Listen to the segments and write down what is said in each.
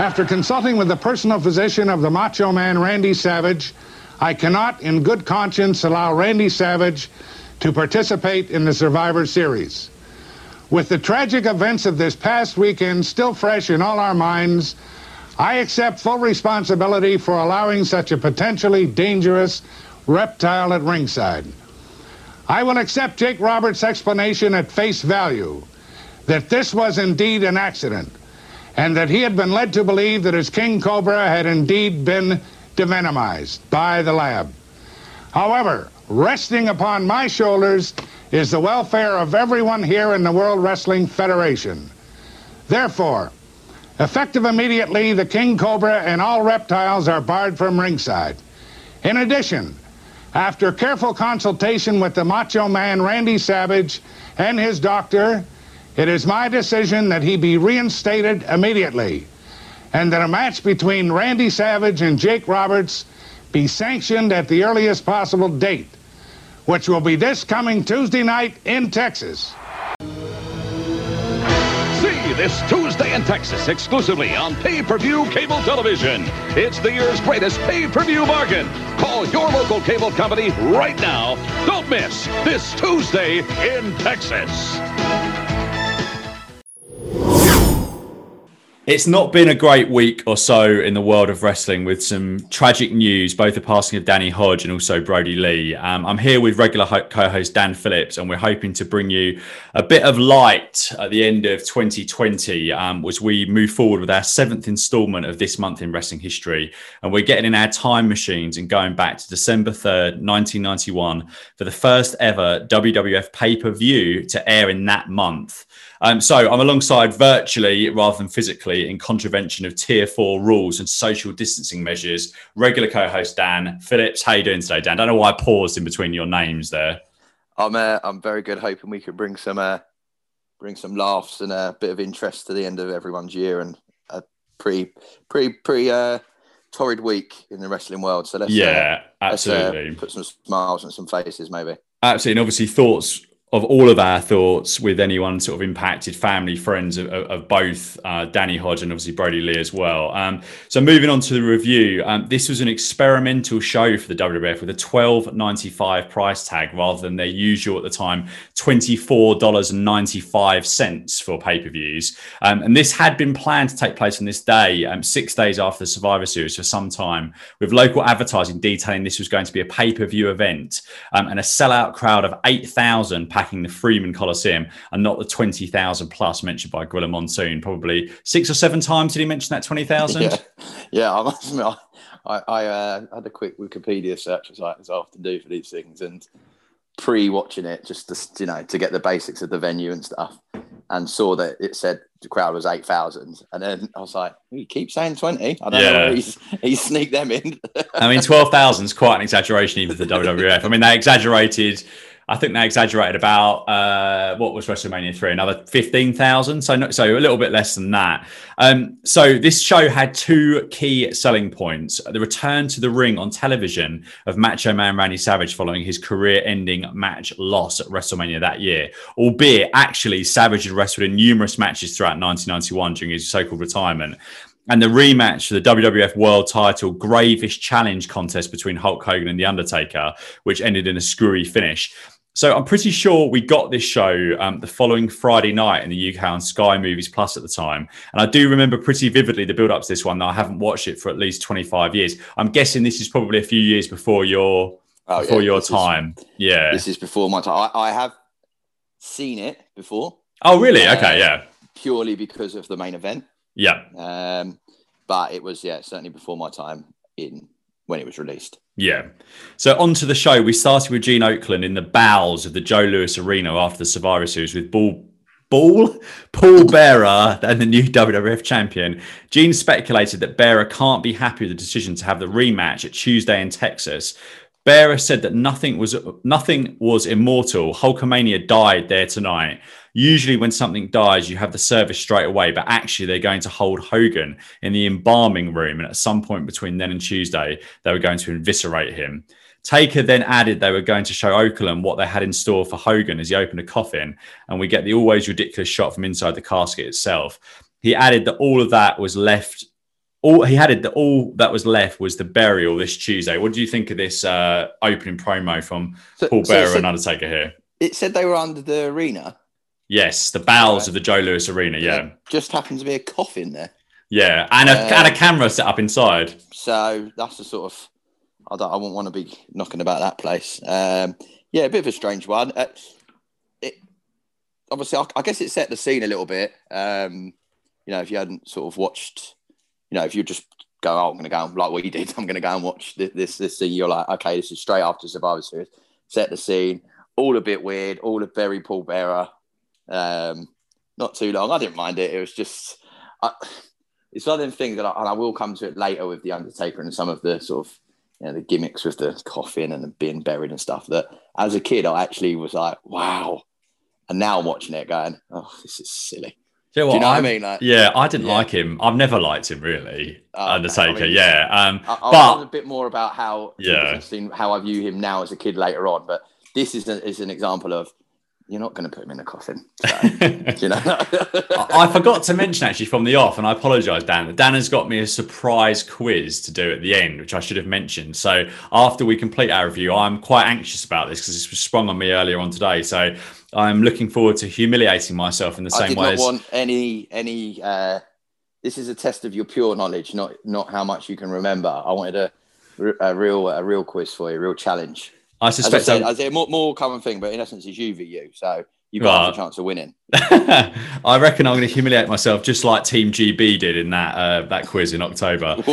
After consulting with the personal physician of the Macho Man, Randy Savage, I cannot, in good conscience, allow Randy Savage to participate in the Survivor Series. With the tragic events of this past weekend still fresh in all our minds, I accept full responsibility for allowing such a potentially dangerous reptile at ringside. I will accept Jake Roberts' explanation at face value that this was indeed an accident and that he had been led to believe that his king cobra had indeed been devenomized by the lab. However, resting upon my shoulders is the welfare of everyone here in the World Wrestling Federation. Therefore, effective immediately, the king cobra and all reptiles are barred from ringside. In addition, after careful consultation with the macho man Randy Savage and his doctor, it is my decision that he be reinstated immediately and that a match between Randy Savage and Jake Roberts be sanctioned at the earliest possible date, which will be this coming Tuesday night in Texas. See this Tuesday in Texas exclusively on pay per view cable television. It's the year's greatest pay per view bargain. Call your local cable company right now. Don't miss this Tuesday in Texas. It's not been a great week or so in the world of wrestling with some tragic news, both the passing of Danny Hodge and also Brody Lee. Um, I'm here with regular co host Dan Phillips, and we're hoping to bring you a bit of light at the end of 2020 um, as we move forward with our seventh installment of This Month in Wrestling History. And we're getting in our time machines and going back to December 3rd, 1991, for the first ever WWF pay per view to air in that month. Um, so I'm alongside virtually rather than physically in contravention of tier four rules and social distancing measures. Regular co-host Dan Phillips. How you doing today, Dan? I don't know why I paused in between your names there. I'm uh, I'm very good. Hoping we could bring some uh, bring some laughs and a bit of interest to the end of everyone's year and a pretty pretty pretty uh, torrid week in the wrestling world. So let's yeah, uh, absolutely let's, uh, put some smiles and some faces, maybe. Absolutely, and obviously thoughts of all of our thoughts with anyone sort of impacted, family, friends of, of both uh, Danny Hodge and obviously Brody Lee as well. Um, so moving on to the review, um, this was an experimental show for the WWF with a twelve ninety five price tag rather than their usual at the time twenty four dollars and ninety five cents for pay per views. Um, and this had been planned to take place on this day, um, six days after the Survivor Series for some time, with local advertising detailing this was going to be a pay per view event um, and a sellout crowd of eight thousand packing the Freeman Coliseum and not the 20,000 plus mentioned by Gorilla Monsoon. Probably six or seven times did he mention that 20,000? Yeah, yeah I must admit, I, I uh, had a quick Wikipedia search as I, often do for these things and pre-watching it just to, you know, to get the basics of the venue and stuff and saw that it said the crowd was 8,000. And then I was like, he keeps saying 20. I don't yeah. know he's, he's sneaked them in. I mean, 12,000 is quite an exaggeration even for the WWF. I mean, they exaggerated I think they exaggerated about uh, what was WrestleMania three, another fifteen thousand, so so a little bit less than that. Um, so this show had two key selling points: the return to the ring on television of Macho Man Randy Savage following his career-ending match loss at WrestleMania that year. Albeit, actually, Savage had wrestled in numerous matches throughout 1991 during his so-called retirement and the rematch for the WWF World Title Gravish Challenge contest between Hulk Hogan and The Undertaker, which ended in a screwy finish. So I'm pretty sure we got this show um, the following Friday night in the UK on Sky Movies Plus at the time, and I do remember pretty vividly the build up to this one. Though I haven't watched it for at least 25 years. I'm guessing this is probably a few years before your oh, before yeah, your time. Is, yeah, this is before my time. I, I have seen it before. Oh, really? Uh, okay, yeah. Purely because of the main event. Yeah. Um, but it was yeah certainly before my time in when it was released. Yeah. So on to the show. We started with Gene Okerlund in the bowels of the Joe Louis Arena after the Survivor Series with Bull Ball, Paul Bearer, and the new WWF champion. Gene speculated that Bearer can't be happy with the decision to have the rematch at Tuesday in Texas. Bearer said that nothing was nothing was immortal. Hulkamania died there tonight. Usually, when something dies, you have the service straight away, but actually, they're going to hold Hogan in the embalming room. And at some point between then and Tuesday, they were going to eviscerate him. Taker then added they were going to show Okerlund what they had in store for Hogan as he opened a coffin, and we get the always ridiculous shot from inside the casket itself. He added that all of that was left all he had it. All that was left was the burial this Tuesday. What do you think of this uh, opening promo from So- Paul so- Bearer and Undertaker here? It said they were under the arena. Yes, the bowels Right. of the Joe Louis Arena. Yeah, There just happens to be a coffin there. yeah, and a and a camera set up inside. So that's the sort of I don't I wouldn't want to be knocking about that place. Um, yeah, a bit of a strange one. Uh, it obviously I, I guess it set the scene a little bit. Um, you know, if you hadn't sort of watched, you know, if you just go, oh, I'm going to go like you did, I'm going to go and watch this, this this thing. You're like, okay, this is straight after Survivor Series. Set the scene, all a bit weird, all a very Paul Bearer. Um, not too long. I didn't mind it. It was just. I, it's one of them things that I, and I will come to it later with the Undertaker and some of the sort of you know the gimmicks with the coffin and the being buried and stuff. That as a kid I actually was like, wow, and now I'm watching it going, oh, this is silly. Do you know, Do you know what I mean? Like, Yeah, I didn't Yeah. like him. I've never liked him really. Undertaker. I mean, yeah, um, I, I'll but a bit more about how Yeah. how I view him now as a kid later on. But this is, a, is an example of you're not going to put him in a coffin. So, you know, I I forgot to mention actually from the off, and I apologise, Dan. Dan has got me a surprise quiz to do at the end, which I should have mentioned. So after we complete our review, I'm quite anxious about this because this was sprung on me earlier on today. So I'm looking forward to humiliating myself in the same way. I did way not as want any any. Uh, this is a test of your pure knowledge, not not how much you can remember. I wanted a, a real a real quiz for you, a real challenge. I As I suspect. said, I said more, more common thing, but in essence, it's you v you. So you've got Right. a chance of winning. I reckon I'm going to humiliate myself just like Team GB did in that uh, that quiz in October.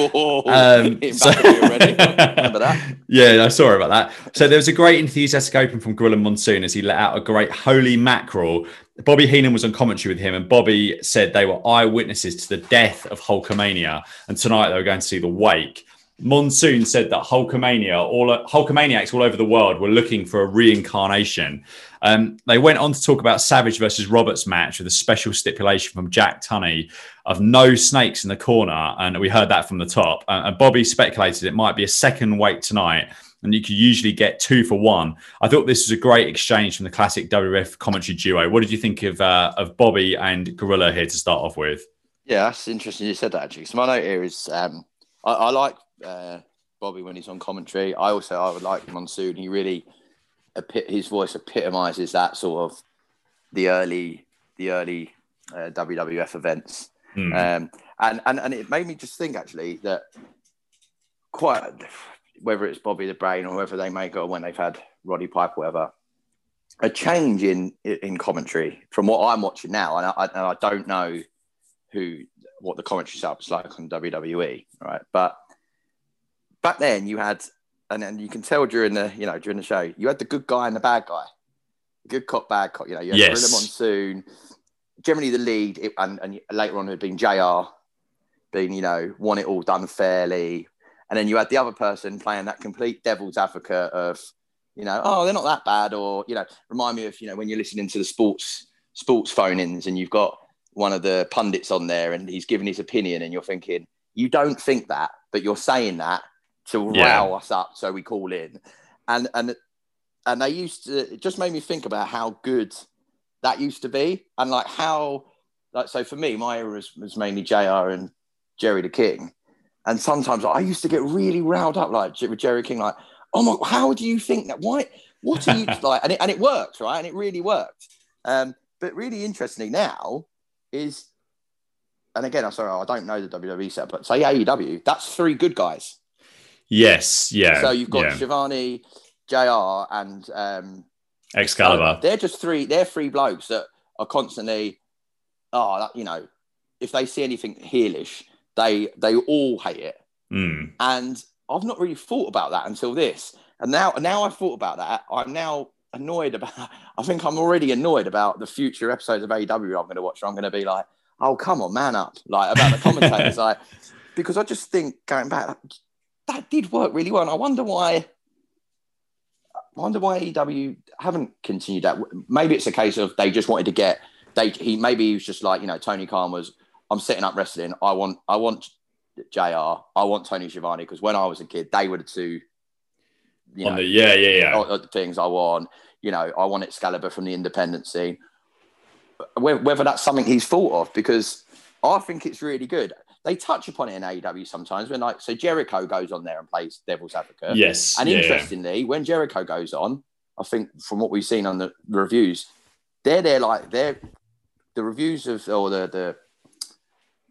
Um, In so- back of you already. Remember that? Yeah, no, sorry about that. So there was a great enthusiastic open from Gorilla Monsoon as he let out a great holy mackerel. Bobby Heenan was on commentary with him, and Bobby said they were eyewitnesses to the death of Hulkamania, and tonight they were going to see the wake. Monsoon said that Hulkamania, all Hulkamaniacs all over the world were looking for a reincarnation. Um, they went on to talk about Savage versus Roberts match with a special stipulation from Jack Tunney of no snakes in the corner, and we heard that from the top. Uh, and Bobby speculated it might be a second wait tonight, and you could usually get two for one. I thought this was a great exchange from the classic WWF commentary duo. What did you think of uh, of Bobby and Gorilla here to start off with? Yeah, that's interesting. You said that actually. So my note here is um, I, I like uh, Bobby when he's on commentary. I also I would like Monsoon. He really his voice epitomizes that sort of the early the early uh, WWF events. Hmm. Um, and, and and it made me just think actually that quite whether it's Bobby the Brain or whether they make it when they've had Roddy Pipe or whatever, a change in in commentary from what I'm watching now, and I, and I don't know who what the commentary setup is like on WWE, right? But back then you had, and then you can tell during the you know during the show, you had the good guy and the bad guy, good cop, bad cop. You know, you had Yes. Gorilla Monsoon, generally the lead, it, and, and later on it had been Jr. Being you know want it all done fairly, and then you had the other person playing that complete devil's advocate of you know oh they're not that bad or you know remind me of you know when you're listening to the sports sports phone-ins and you've got one of the pundits on there and he's giving his opinion and you're thinking you don't think that but you're saying that to Yeah. rile us up so we call in. And and and they used to it just made me think about how good that used to be and like how like so for me my era was, was mainly jr and jerry the king. And sometimes i used to get really riled up like with jerry king like oh my how do you think that why what are you like? And it, and it worked right? And it really worked. Um but really interestingly now is and again i'm sorry i don't know the wwe set but say aew that's three good guys Yes, yeah. so you've got yeah. Schiavone, JR, and um, Excalibur. They're just three. They're three blokes that are constantly, oh, you know, if they see anything heelish, they they all hate it. Mm. And I've not really thought about that until this. And now, now I've thought about that. I'm now annoyed about. I think I'm already annoyed about the future episodes of AEW I'm going to watch. Where I'm going to be like, oh, come on, man up, like about the commentators, like because I just think going back, that did work really well. And I wonder why. I wonder why AEW haven't continued that. Maybe it's a case of they just wanted to get they he maybe he was just like you know Tony Khan was I'm setting up wrestling. I want I want Jr. I want Tony Schiavone because when I was a kid they were the two. You know, the, yeah, yeah, yeah. all the things I want. You know, I want Excalibur from the independent scene. Whether, whether that's something he's thought of, because I think it's really good. They touch upon it in AEW sometimes when like so Jericho goes on there and plays devil's advocate. Yes. And yeah. interestingly, when Jericho goes on, I think from what we've seen on the reviews, they're there like they're the reviews of or the the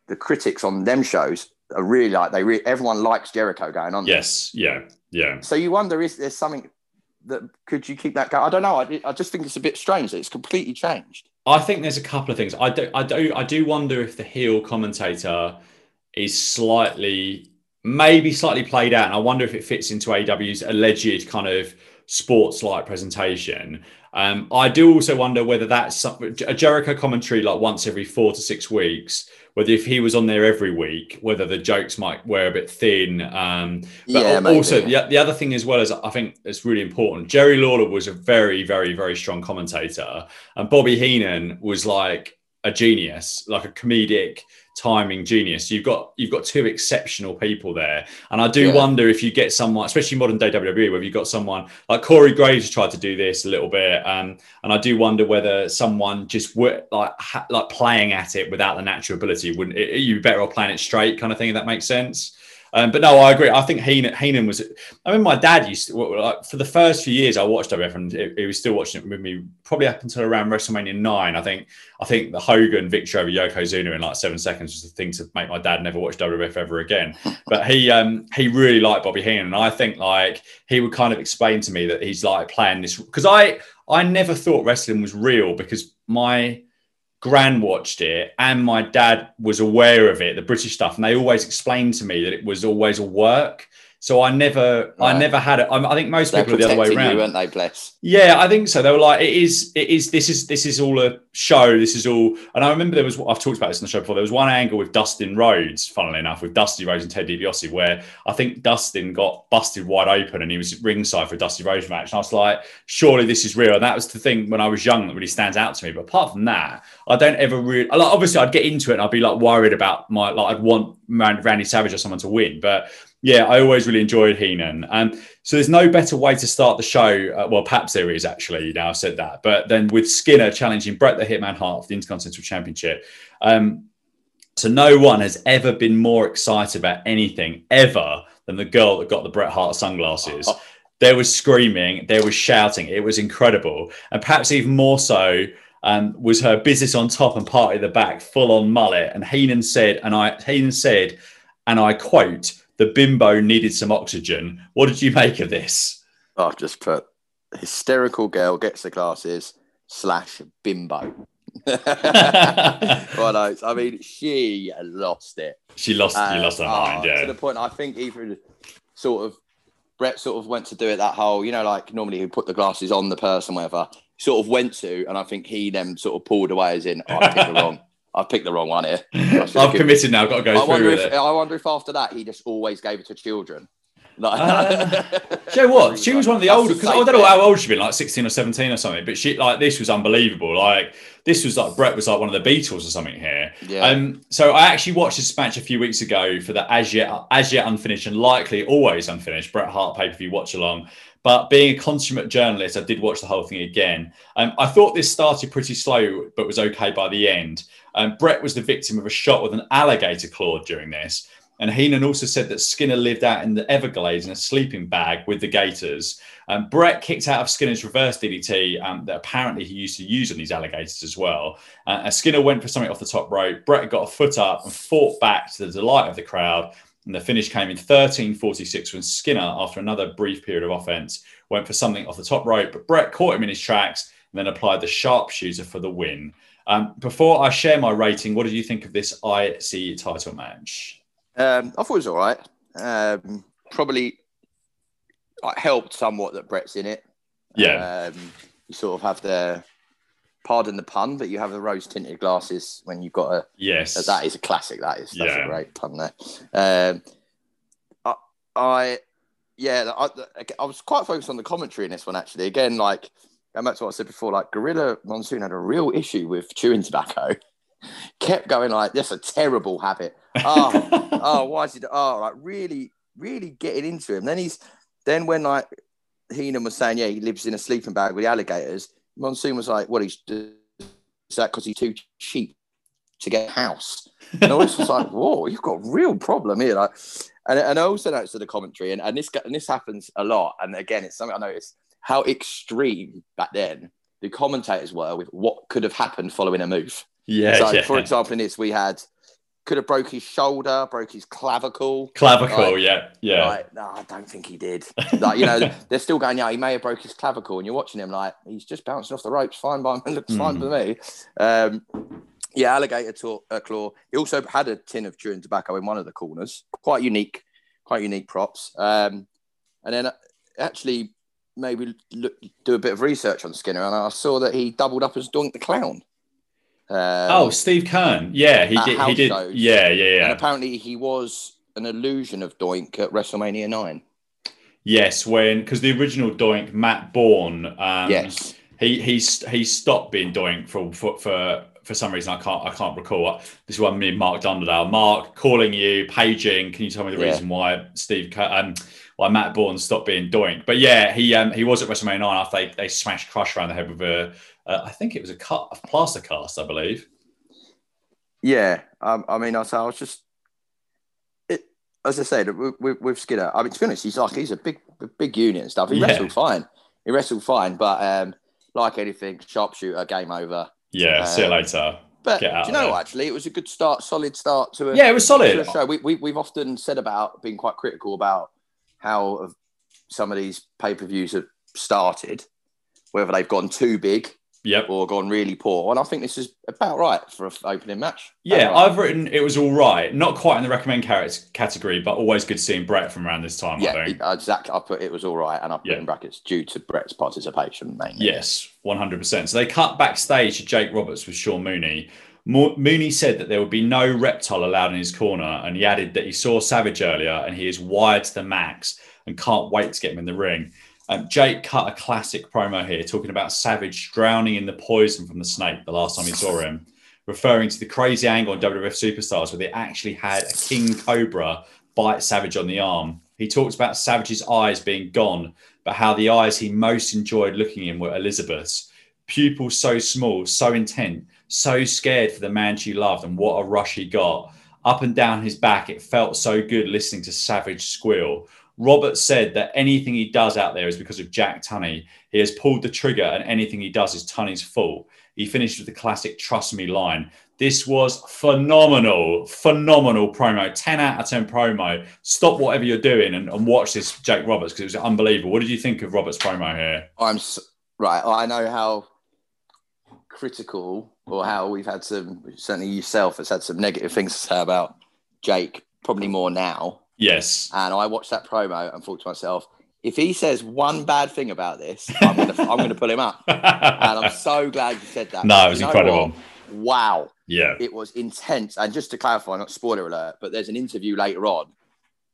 the critics on them shows are really like they re- everyone likes Jericho going on. there. Yes. Yeah. Yeah. So you wonder is there something that could you keep that going? I don't know. I, I just think it's a bit strange that it's completely changed. I think there's a couple of things. I do, I do, I do wonder if the heel commentator is slightly, maybe slightly played out, and I wonder if it fits into AW's alleged kind of sports-like presentation. Um, I do also wonder whether that's a Jericho commentary like once every four to six weeks. Whether if he was on there every week, whether the jokes might wear a bit thin. Um, but Yeah, maybe. also the, the other thing as well is I think it's really important. Jerry Lawler was a very, very, very strong commentator, and Bobby Heenan was like a genius, like a comedic timing genius. You've got you've got two exceptional people there, and I do Yeah. wonder if you get someone, especially modern day WWE, whether you've got someone like Corey Graves tried to do this a little bit, um, and I do wonder whether someone just were like ha- like playing at it without the natural ability wouldn't it, you'd be better off playing it straight, kind of thing. If that makes sense. Um, but no, I agree. I think Heenan, Heenan was. I mean, my dad used to like for the first few years I watched WF, and he, was still watching it with me probably up until around WrestleMania nine. I think. I think the Hogan victory over Yokozuna in like seven seconds was the thing to make my dad never watch WWF ever again. But he um he really liked Bobby Heenan, and I think like he would kind of explain to me that he's like playing this because I I never thought wrestling was real because my gran watched it and my dad was aware of it the british stuff and they always explained to me that it was always a work so i never i never had it i, I think most They're people are the other way around you, weren't they? Bless. yeah, I think so. They were like, it is, it is, this is, this is all a show. This is all. And I remember there was, I've talked about this on the show before. There was one angle with Dustin Rhodes, funnily enough, with Dusty Rhodes and Ted DiBiase, where I think Dustin got busted wide open and he was ringside for a Dusty Rhodes match. And I was like, surely this is real. And that was the thing when I was young that really stands out to me. But apart from that, I don't ever really, like, obviously I'd get into it and I'd be like worried about my, like, I'd want Randy Savage or someone to win. But yeah, I always really enjoyed Heenan. Um, so there's no better way to start the show. Uh, well, perhaps there is actually. Now I've said that, but then with Skinner challenging Bret the Hitman Hart for the Intercontinental Championship. Um, so no one has ever been more excited about anything ever than the girl that got the Bret Hart sunglasses. There was screaming, there was shouting. It was incredible, and perhaps even more so. Um, was her business on top and party at the back, full on mullet. And Heenan said, and I Heenan said, and I quote, the bimbo needed some oxygen. What did you make of this? I've just put hysterical girl gets the glasses slash bimbo. well, no, I mean, she lost it. She lost. Uh, you lost her oh, mind. To the point, I think even sort of Bret sort of went to do it that whole, you know, like normally he put the glasses on the person, whatever. Sort of went to, and I think he then sort of pulled away as in, oh, I picked the wrong, I picked the wrong one here. I've committed now. I've got to go I through wonder if it. I wonder if after that he just always gave it to children. Like, Uh, you know what? She was one of the That's older because I don't know how old she'd been, like 16 or 17 or something. But she like this was unbelievable. Like this was like Bret was like one of the Beatles or something here. Yeah. Um. So I actually watched this match a few weeks ago for the as yet as yet unfinished and likely always unfinished Bret Hart pay per view watch along. But being a consummate journalist, I did watch the whole thing again. Um, I thought this started pretty slow, but was okay by the end. Um, Bret was the victim of a shot with an alligator claw during this. And Heenan also said that Skinner lived out in the Everglades in a sleeping bag with the Gators. Um, Bret kicked out of Skinner's reverse DDT um, that apparently he used to use on these alligators as well. Uh, Skinner went for something off the top rope. Bret got a foot up and fought back to the delight of the crowd. And the finish came in 13:46 when Skinner, after another brief period of offense, went for something off the top rope. But Bret caught him in his tracks and then applied the sharpshooter for the win. Um, before I share my rating, what did you think of this IC title match? Um, I thought it was all right. Um, probably helped somewhat that Bret's in it. Yeah. Um, you sort of have the, pardon the pun, but you have the rose tinted glasses when you've got a. Yes. That is a classic. That is that's Yeah. a great pun there. Um, I, I, yeah, I, I was quite focused on the commentary in this one actually. Again, like back to what I said before, like Gorilla Monsoon had a real issue with chewing tobacco. Kept going like, "That's a terrible habit." Oh, oh, why is he? Oh, ah, like really, really getting into him. Then he's then when like Heenan was saying, yeah, he lives in a sleeping bag with the alligators. Monsoon was like, what? He's is that because he's too cheap to get a house. And I was just like, whoa, you've got a real problem here. Like, and, and I also noticed the commentary, and, and this and this happens a lot. And again, it's something I noticed how extreme back then the commentators were with what could have happened following a move. Yeah. So, yeah. for example, in this, we had could have broke his shoulder, broke his clavicle. clavicle. Like, yeah. Yeah. Like, no, I don't think he did. Like, you know, they're still going, yeah, he may have broke his clavicle. And you're watching him like, he's just bouncing off the ropes. Fine by me. Looks fine for me. Um, yeah, alligator to- uh, claw. He also had a tin of chewing tobacco in one of the corners. Quite unique, quite unique props. Um, and then uh, actually maybe look, do a bit of research on Skinner. And I saw that he doubled up as Doink the Clown. Um, oh, Steve Keirn. Yeah, he did. He did. shows. Yeah, yeah, And yeah. apparently he was an illusion of Doink at WrestleMania 9. Yes, when because the original Doink, Matt Bourne. Um, Yes. He he's he stopped being Doink for for for. For some reason, I can't I can't recall. This is one me and Mark Dunderdale. Mark calling you, paging. Can you tell me the Yeah. reason why Steve Keirn, um, why Matt Bourne stopped being Doink? But yeah, he um, he was at WrestleMania nine after they, they smashed Crush around the head with a uh, I think it was a cut a plaster cast, I believe. Yeah, um, I mean, I, so I was just, it, as I said, with, with, Skinner. I mean, to be honest, he's like he's a big, big unit and stuff. He Yeah. wrestled fine. He wrestled fine, but um, like anything, sharpshooter, game over. Yeah, see you Um, later. But do you know there. Actually, it was a good start, solid start to a Yeah, it was solid. a show. We, we we've often said about being quite critical about how some of these pay per views have started, whether they've gone too big Yep. or gone really poor. And I think this is about right for an opening match. Yeah, right. I've written it was all right. Not quite in the recommend category, but always good seeing Bret from around this time. I Yeah, think. exactly. I put it was all right, and I put Yeah. in brackets due to Bret's participation mainly. Yes, one hundred percent. So they cut backstage to Jake Roberts with Sean Mooney. Mo- Mooney said that there would be no reptile allowed in his corner, and he added that he saw Savage earlier and he is wired to the max and can't wait to get him in the ring. Um, Jake cut a classic promo here, talking about Savage drowning in the poison from the snake the last time he saw him, referring to the crazy angle on WWF Superstars where they actually had a king cobra bite Savage on the arm. He talks about Savage's eyes being gone, but how the eyes he most enjoyed looking in were Elizabeth's. Pupils so small, so intent, so scared for the man she loved, and what a rush he got. Up and down his back, it felt so good listening to Savage squeal. Robert said that anything he does out there is because of Jack Tunney. He has pulled the trigger, and anything he does is Tunney's fault. He finished with the classic "Trust me" line. This was phenomenal, phenomenal promo. Ten out of ten promo. Stop whatever you're doing and, and watch this Jake Roberts because it was unbelievable. What did you think of Roberts' promo here? I'm s- right. I know how critical, or how we've had some. Certainly, yourself has had some negative things to say about Jake. Probably more now. Yes, And I watched that promo and thought to myself, if he says one bad thing about this, I'm gonna I'm gonna pull him up. And I'm so glad you said that. No, it You was know incredible. what? Wow. yeah, it was intense. And just to clarify, not spoiler alert, but there's an interview later on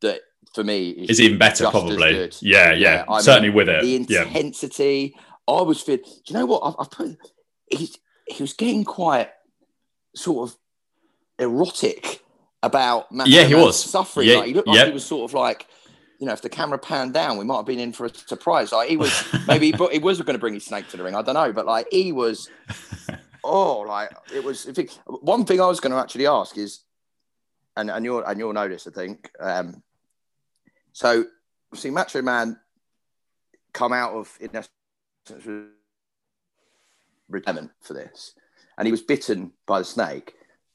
that for me is it's even better probably. Yeah, yeah, Yeah, I mean, certainly with it. The yeah, intensity. I was feeling. Do you know what? I've, I've put. He's, he was getting quite sort of erotic about Matt Yeah, he was. suffering. Yeah, like, he looked like he was sort of like. You know, if the camera panned down, we might have been in for a surprise. Like he was, maybe he, he was going to bring his snake to the ring. I don't know, but like he was, oh, like it was. If it, one thing I was going to actually ask is, and and you'll and you'll notice, I think. Um, so, see, Macho Man come out of in essence retirement for this, and he was bitten by the snake.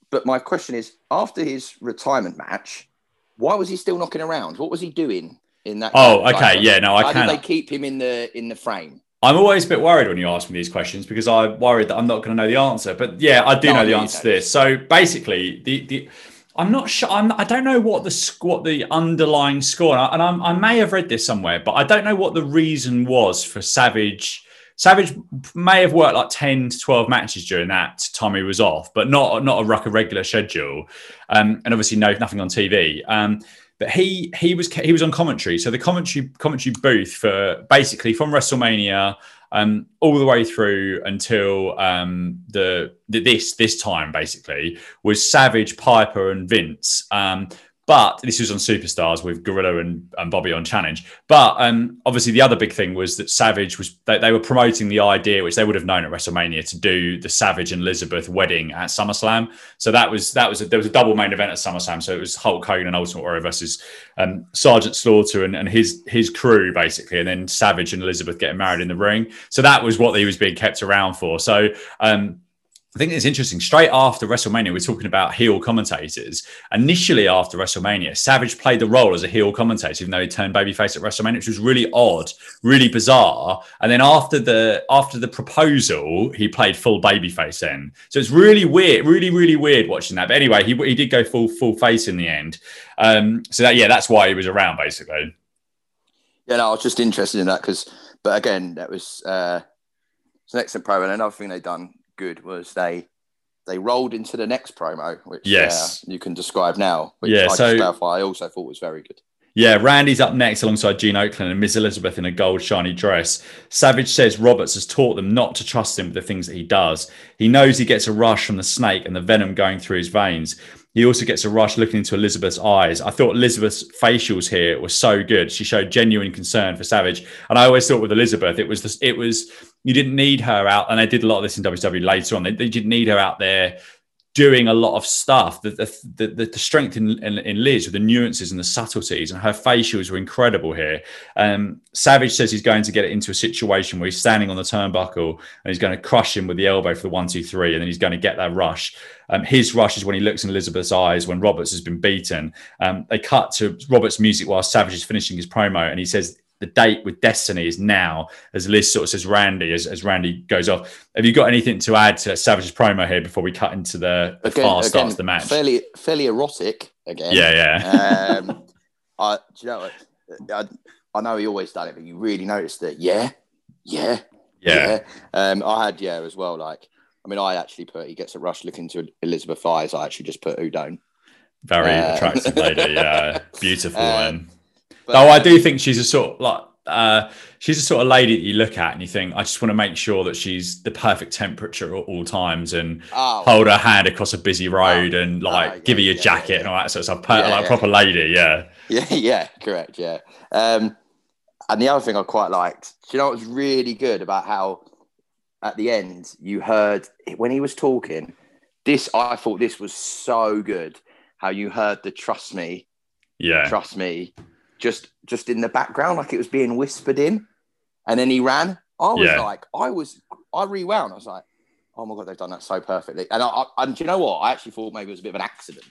But my question is, after his retirement match, why was he still knocking around? What was he doing in that? Oh, okay, yeah, no, I How can- did they keep him in the in the frame? I'm always a bit worried when you ask me these questions because I'm worried that I'm not going to know the answer. But yeah, I do No, know I the answer to this. So basically, the the I'm not sure. I'm, I don't know what the what the underlying score, and, I, and I'm, I may have read this somewhere, but I don't know what the reason was for Savage. Savage may have worked like 10 to 12 matches during that time he was off, but not not a, like a regular schedule, um, and obviously no nothing on TV. Um, but he he was he was on commentary, so the commentary commentary booth for basically from WrestleMania um, all the way through until um, the, the this this time basically was Savage, Piper, and Vince. Um, But this was on Superstars with Gorilla and, and Bobby on Challenge. But um, obviously, the other big thing was that Savage was they, they, were promoting the idea, which they would have known at WrestleMania, to do the Savage and Elizabeth wedding at SummerSlam. So that was that was a, there was a double main event at SummerSlam. So it was Hulk Hogan and Ultimate Warrior versus um, Sergeant Slaughter and, and his his crew basically, and then Savage and Elizabeth getting married in the ring. So that was what he was being kept around for. So um, I think it's interesting. Straight after WrestleMania, we're talking about heel commentators. Initially, after WrestleMania, Savage played the role as a heel commentator, even though he turned babyface at WrestleMania, which was really odd, really bizarre. And then after the after the proposal, he played full babyface then. So it's really weird, really really weird watching that. But anyway, he, he did go full full face in the end. Um, so that yeah, that's why he was around basically. Yeah, no, I was just interested in that because, but again, that was uh, it's an excellent promo. And another thing they've done good was they they rolled into the next promo, which yes. Uh, you can describe now. Which yeah, I so I also thought was very good. Yeah, Randy's up next alongside Gene Okerlund and Miss Elizabeth in a gold shiny dress. Savage says Roberts has taught them not to trust him with the things that he does. He knows he gets a rush from the snake and the venom going through his veins. He also gets a rush looking into Elizabeth's eyes. I thought Elizabeth's facials here were so good. She showed genuine concern for Savage, and I always thought with Elizabeth, it was this, it was you didn't need her out, and they did a lot of this in WWE later on. They, they didn't need her out there doing a lot of stuff. The the, the, the strength in, in, in, Liz with the nuances and the subtleties, and her facials were incredible here. Um, Savage says he's going to get it into a situation where he's standing on the turnbuckle and he's going to crush him with the elbow for the one, two, three, and then he's going to get that rush. Um, his rush is when he looks in Elizabeth's eyes when Roberts has been beaten. Um, they cut to Roberts' music while Savage is finishing his promo, and he says the date with Destiny is now, as Liz sort of says, Randy, as, as Randy goes off. Have you got anything to add to Savage's promo here before we cut into the, the again, fast again, of the match? Fairly, fairly erotic again. Yeah, yeah. um, I, do you know? I, I know he always done it, but you really noticed that. Yeah, yeah, yeah. yeah. Um, I had yeah as well. Like, I mean, I actually put he gets a rush looking to Elizabeth eyes. I actually just put who don't. Very uh, attractive lady, yeah, beautiful um, but, oh, I do think she's a sort of like uh, she's a sort of lady that you look at and you think, I just want to make sure that she's the perfect temperature at all times and oh, hold her hand across a busy road oh, and like yeah, give her your yeah, jacket yeah, and all that sort of stuff. Per- like a proper lady, yeah. Yeah, yeah, correct, yeah. Um, and the other thing I quite liked, you know, it was really good about how at the end you heard when he was talking. This I thought this was so good. How you heard the trust me, yeah, trust me just just in the background, like it was being whispered in. And then he ran. I was yeah. like, I was, I rewound. I was like, oh my god, they've done that so perfectly. And I, I, and do you know what? I actually thought maybe it was a bit of an accident,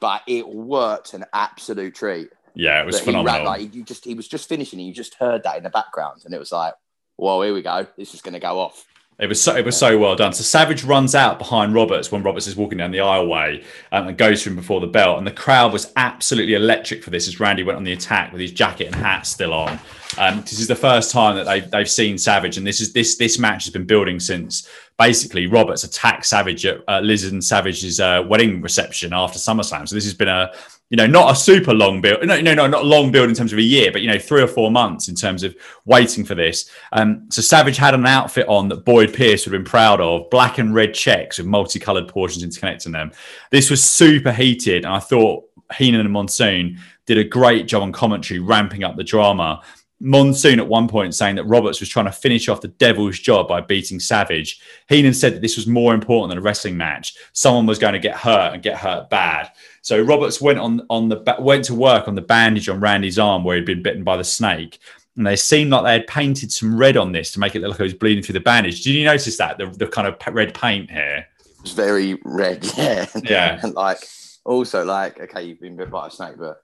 but it worked an absolute treat. Yeah, it was phenomenal. He ran, like you just, he was just finishing. And you just heard that in the background, and it was like, well, here we go. This is going to go off. It was so it was so well done. So Savage runs out behind Roberts when Roberts is walking down the aisleway um, and goes to him before the bell. And the crowd was absolutely electric for this as Randy went on the attack with his jacket and hat still on. Um, this is the first time that they've, they've seen Savage, and this is this this match has been building since basically Roberts attacked Savage at uh, Liz and Savage's uh, wedding reception after SummerSlam. So this has been a you know, not a super long build. No, no, no, not a long build in terms of a year, but you know, three or four months in terms of waiting for this. Um, so Savage had an outfit on that Boyd Pierce would have been proud of, black and red checks with multicolored portions interconnecting them. This was super heated, and I thought Heenan and Monsoon did a great job on commentary, ramping up the drama. Monsoon at one point saying that Roberts was trying to finish off the devil's job by beating Savage. Heenan said that this was more important than a wrestling match. Someone was going to get hurt and get hurt bad. So Roberts went on on the went to work on the bandage on Randy's arm where he'd been bitten by the snake. And they seemed like they had painted some red on this to make it look like it was bleeding through the bandage. Did you notice that the, the kind of red paint here? It's very red, yeah. Yeah. like also like okay, you've been bit by a snake, but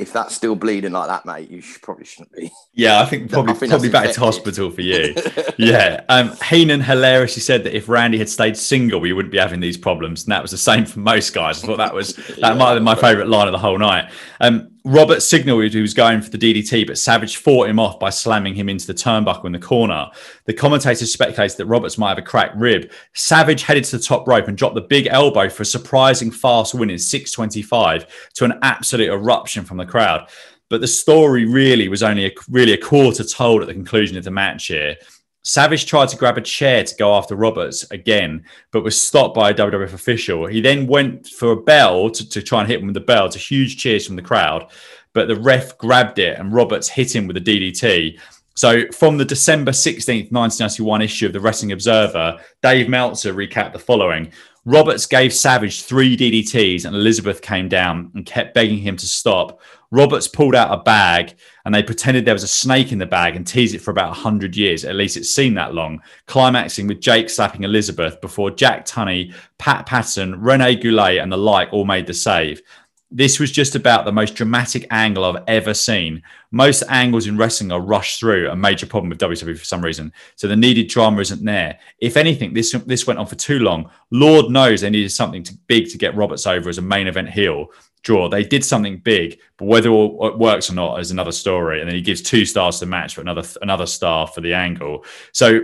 if that's still bleeding like that, mate, you should, probably shouldn't be. Yeah, I think probably I think probably back to hospital for you. yeah. Um, Heenan hilariously said that if Randy had stayed single, we wouldn't be having these problems, and that was the same for most guys. I thought that was that yeah, might have been my favourite line of the whole night. Um, Robert signaled he was going for the DDT, but Savage fought him off by slamming him into the turnbuckle in the corner. The commentators speculated that Roberts might have a cracked rib. Savage headed to the top rope and dropped the big elbow for a surprising fast win in 625 to an absolute eruption from the crowd. But the story really was only a, really a quarter told at the conclusion of the match here. Savage tried to grab a chair to go after Roberts again, but was stopped by a WWF official. He then went for a bell to, to try and hit him with the bell to huge cheers from the crowd, but the ref grabbed it and Roberts hit him with a DDT. So, from the December 16th, 1991 issue of the Wrestling Observer, Dave Meltzer recapped the following Roberts gave Savage three DDTs, and Elizabeth came down and kept begging him to stop. Roberts pulled out a bag and they pretended there was a snake in the bag and teased it for about 100 years. At least it seemed that long, climaxing with Jake slapping Elizabeth before Jack Tunney, Pat Patterson, Rene Goulet, and the like all made the save. This was just about the most dramatic angle I've ever seen. Most angles in wrestling are rushed through, a major problem with WWE for some reason. So the needed drama isn't there. If anything, this this went on for too long. Lord knows they needed something to, big to get Roberts over as a main event heel draw. They did something big, but whether it works or not is another story. And then he gives two stars to the match, but another another star for the angle. So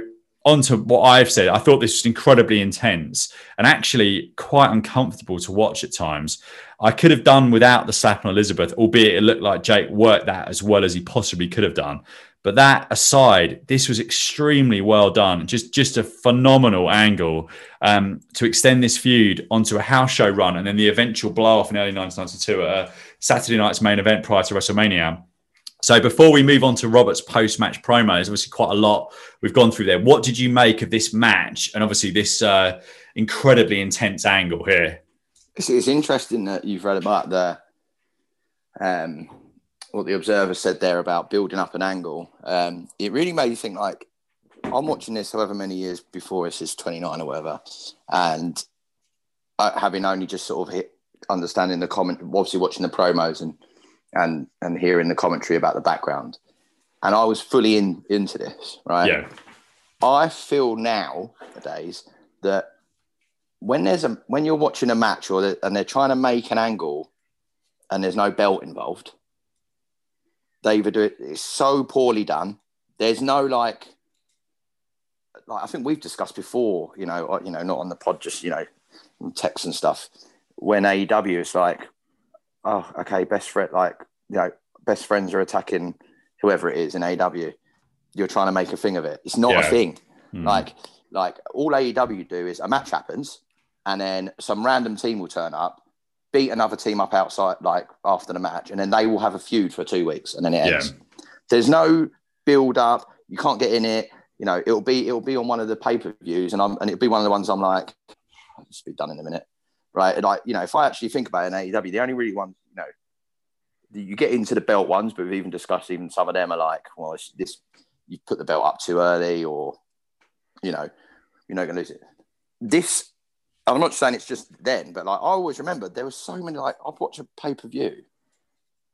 on to what I've said, I thought this was incredibly intense and actually quite uncomfortable to watch at times. I could have done without the slap on Elizabeth, albeit it looked like Jake worked that as well as he possibly could have done. But that aside, this was extremely well done. Just just a phenomenal angle um, to extend this feud onto a house show run and then the eventual blow off in early 1992 at a Saturday night's main event prior to WrestleMania. So before we move on to Robert's post-match promos, obviously quite a lot we've gone through there. What did you make of this match and obviously this uh, incredibly intense angle here? It's, it's, interesting that you've read about the um, what the observer said there about building up an angle. Um, it really made you think like I'm watching this however many years before this is 29 or whatever, and having only just sort of hit understanding the comment, obviously watching the promos and and and hearing the commentary about the background, and I was fully in into this. Right. Yeah. I feel now nowadays that when there's a when you're watching a match or and they're trying to make an angle and there's no belt involved they either do it, it's so poorly done. There's no like, like I think we've discussed before, you know, or, you know, not on the pod, just you know, text and stuff. When AEW is like, oh, okay, best friend, like you know, best friends are attacking whoever it is in AEW. You're trying to make a thing of it. It's not yeah. a thing. Mm. Like, like all AEW do is a match happens, and then some random team will turn up, beat another team up outside, like after the match, and then they will have a feud for two weeks, and then it ends. Yeah. There's no build up. You can't get in it. You know, it'll be it'll be on one of the pay per views, and I'm and it'll be one of the ones I'm like, I'll just be done in a minute, right? And like you know, if I actually think about it in AEW, the only really one, you know, you get into the belt ones, but we've even discussed even some of them are like, well, this you put the belt up too early, or you know, you're not going to lose it. This I'm not saying it's just then, but like I always remember there was so many. Like I'd watch a pay per view,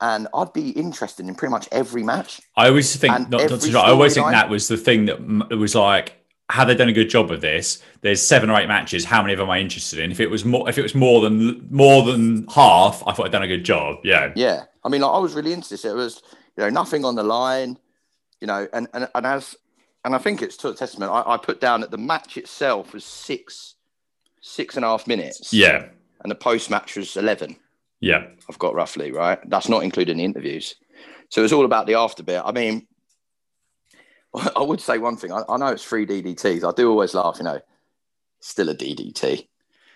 and I'd be interested in pretty much every match. I always think, not, not to, I always think that was the thing that it was like. Had they done a good job of this? There's seven or eight matches. How many of them am I interested in? If it was more, if it was more than more than half, I thought I'd done a good job. Yeah, yeah. I mean, like, I was really into this. It was, you know, nothing on the line, you know, and and, and as and I think it's to a testament. I, I put down that the match itself was six six and a half minutes. Yeah. And the post match was 11. Yeah. I've got roughly, right? That's not including the interviews. So it's all about the after bit. I mean, I would say one thing. I, I know it's three DDTs. I do always laugh, you know, still a DDT.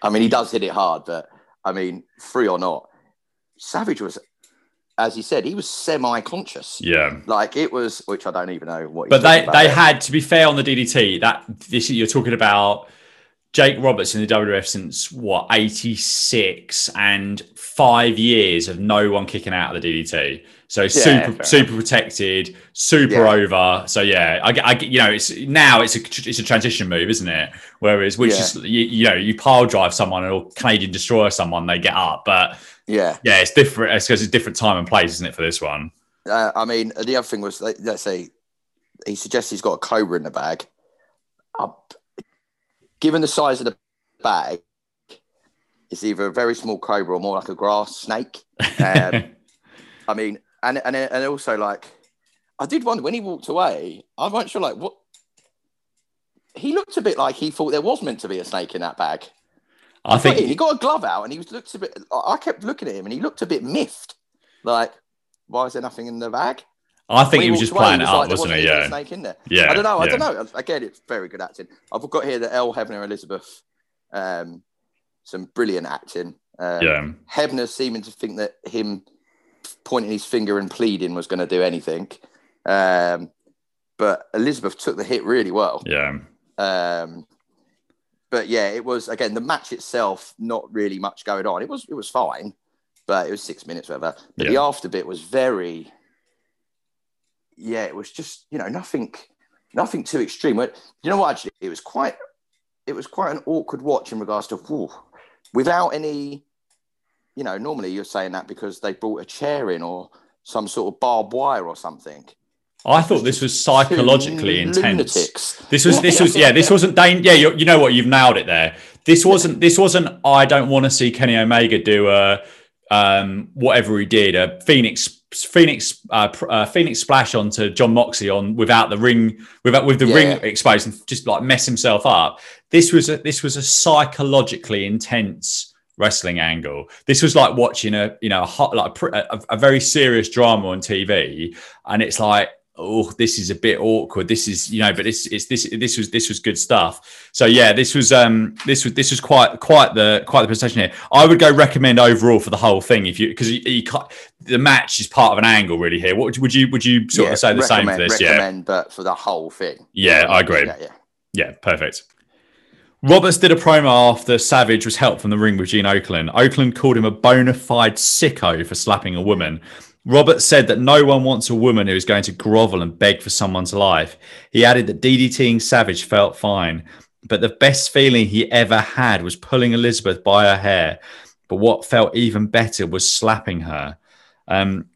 I mean, he does hit it hard, but I mean, free or not, Savage was as he said, he was semi-conscious. Yeah, like it was, which I don't even know what. But they they had to be fair on the DDT. That this you're talking about Jake Roberts in the WWF since what 86 and five years of no one kicking out of the DDT. So yeah, super super protected, super yeah. over. So yeah, I, I you know it's now it's a it's a transition move, isn't it? Whereas which yeah. is you, you, know you pile drive someone or Canadian destroyer someone, they get up. But yeah, yeah, it's different. It's because it's a different time and place, isn't it, for this one? Uh, I mean, the other thing was let's say he suggests he's got a cobra in the bag. Given the size of the bag, it's either a very small cobra or more like a grass snake. Um, I mean, and, and and also like, I did wonder when he walked away. I wasn't sure like what. He looked a bit like he thought there was meant to be a snake in that bag. I think he got a glove out and he was looked a bit. I kept looking at him and he looked a bit miffed. Like, why is there nothing in the bag? I think he was just playing it up, wasn't he? Yeah. snake in there. Yeah, I don't know. I yeah. don't know. Again, it's very good acting. I've got here that Earl Hebner Elizabeth, um, some brilliant acting. Um, Yeah. Hebner seeming to think that him pointing his finger and pleading was going to do anything. Um, but Elizabeth took the hit really well. Yeah. Um, but yeah, it was again the match itself, not really much going on. It was it was fine, but it was six minutes, whatever. But the after bit was very, yeah, it was just you know nothing, nothing too extreme. But you know what? Actually, it was quite, it was quite an awkward watch in regards to without any, you know. Normally you're saying that because they brought a chair in or some sort of barbed wire or something. I thought this was psychologically intense. lunatics. This was this was yeah this wasn't Dan- yeah you, you know what you've nailed it there. This wasn't this wasn't I don't want to see Kenny Omega do a um whatever he did a Phoenix Phoenix uh, uh, Phoenix splash onto Jon Moxley on without the ring without with the Yeah. ring exposed and just like mess himself up. This was a, this was a psychologically intense wrestling angle. This was like watching a you know a hot like a, a, a very serious drama on TV, and it's like oh this is a bit awkward. This is you know, but it's it's this this was this was good stuff. So yeah, this was um this was this was quite quite the quite the presentation here. I would go recommend overall for the whole thing if you because you, you the match is part of an angle really here. What would you would you sort Yeah, of say the same for recommend- this? Yeah, Recommend, but for the whole thing. Yeah, I agree. Yeah, yeah. Yeah, perfect. Roberts did a promo after Savage was helped from the ring with Gene Okerlund. Okerlund called him a bona fide sicko for slapping a woman. Roberts said that no one wants a woman who is going to grovel and beg for someone's life. He added that DDTing Savage felt fine, but the best feeling he ever had was pulling Elizabeth by her hair. But what felt even better was slapping her. Um,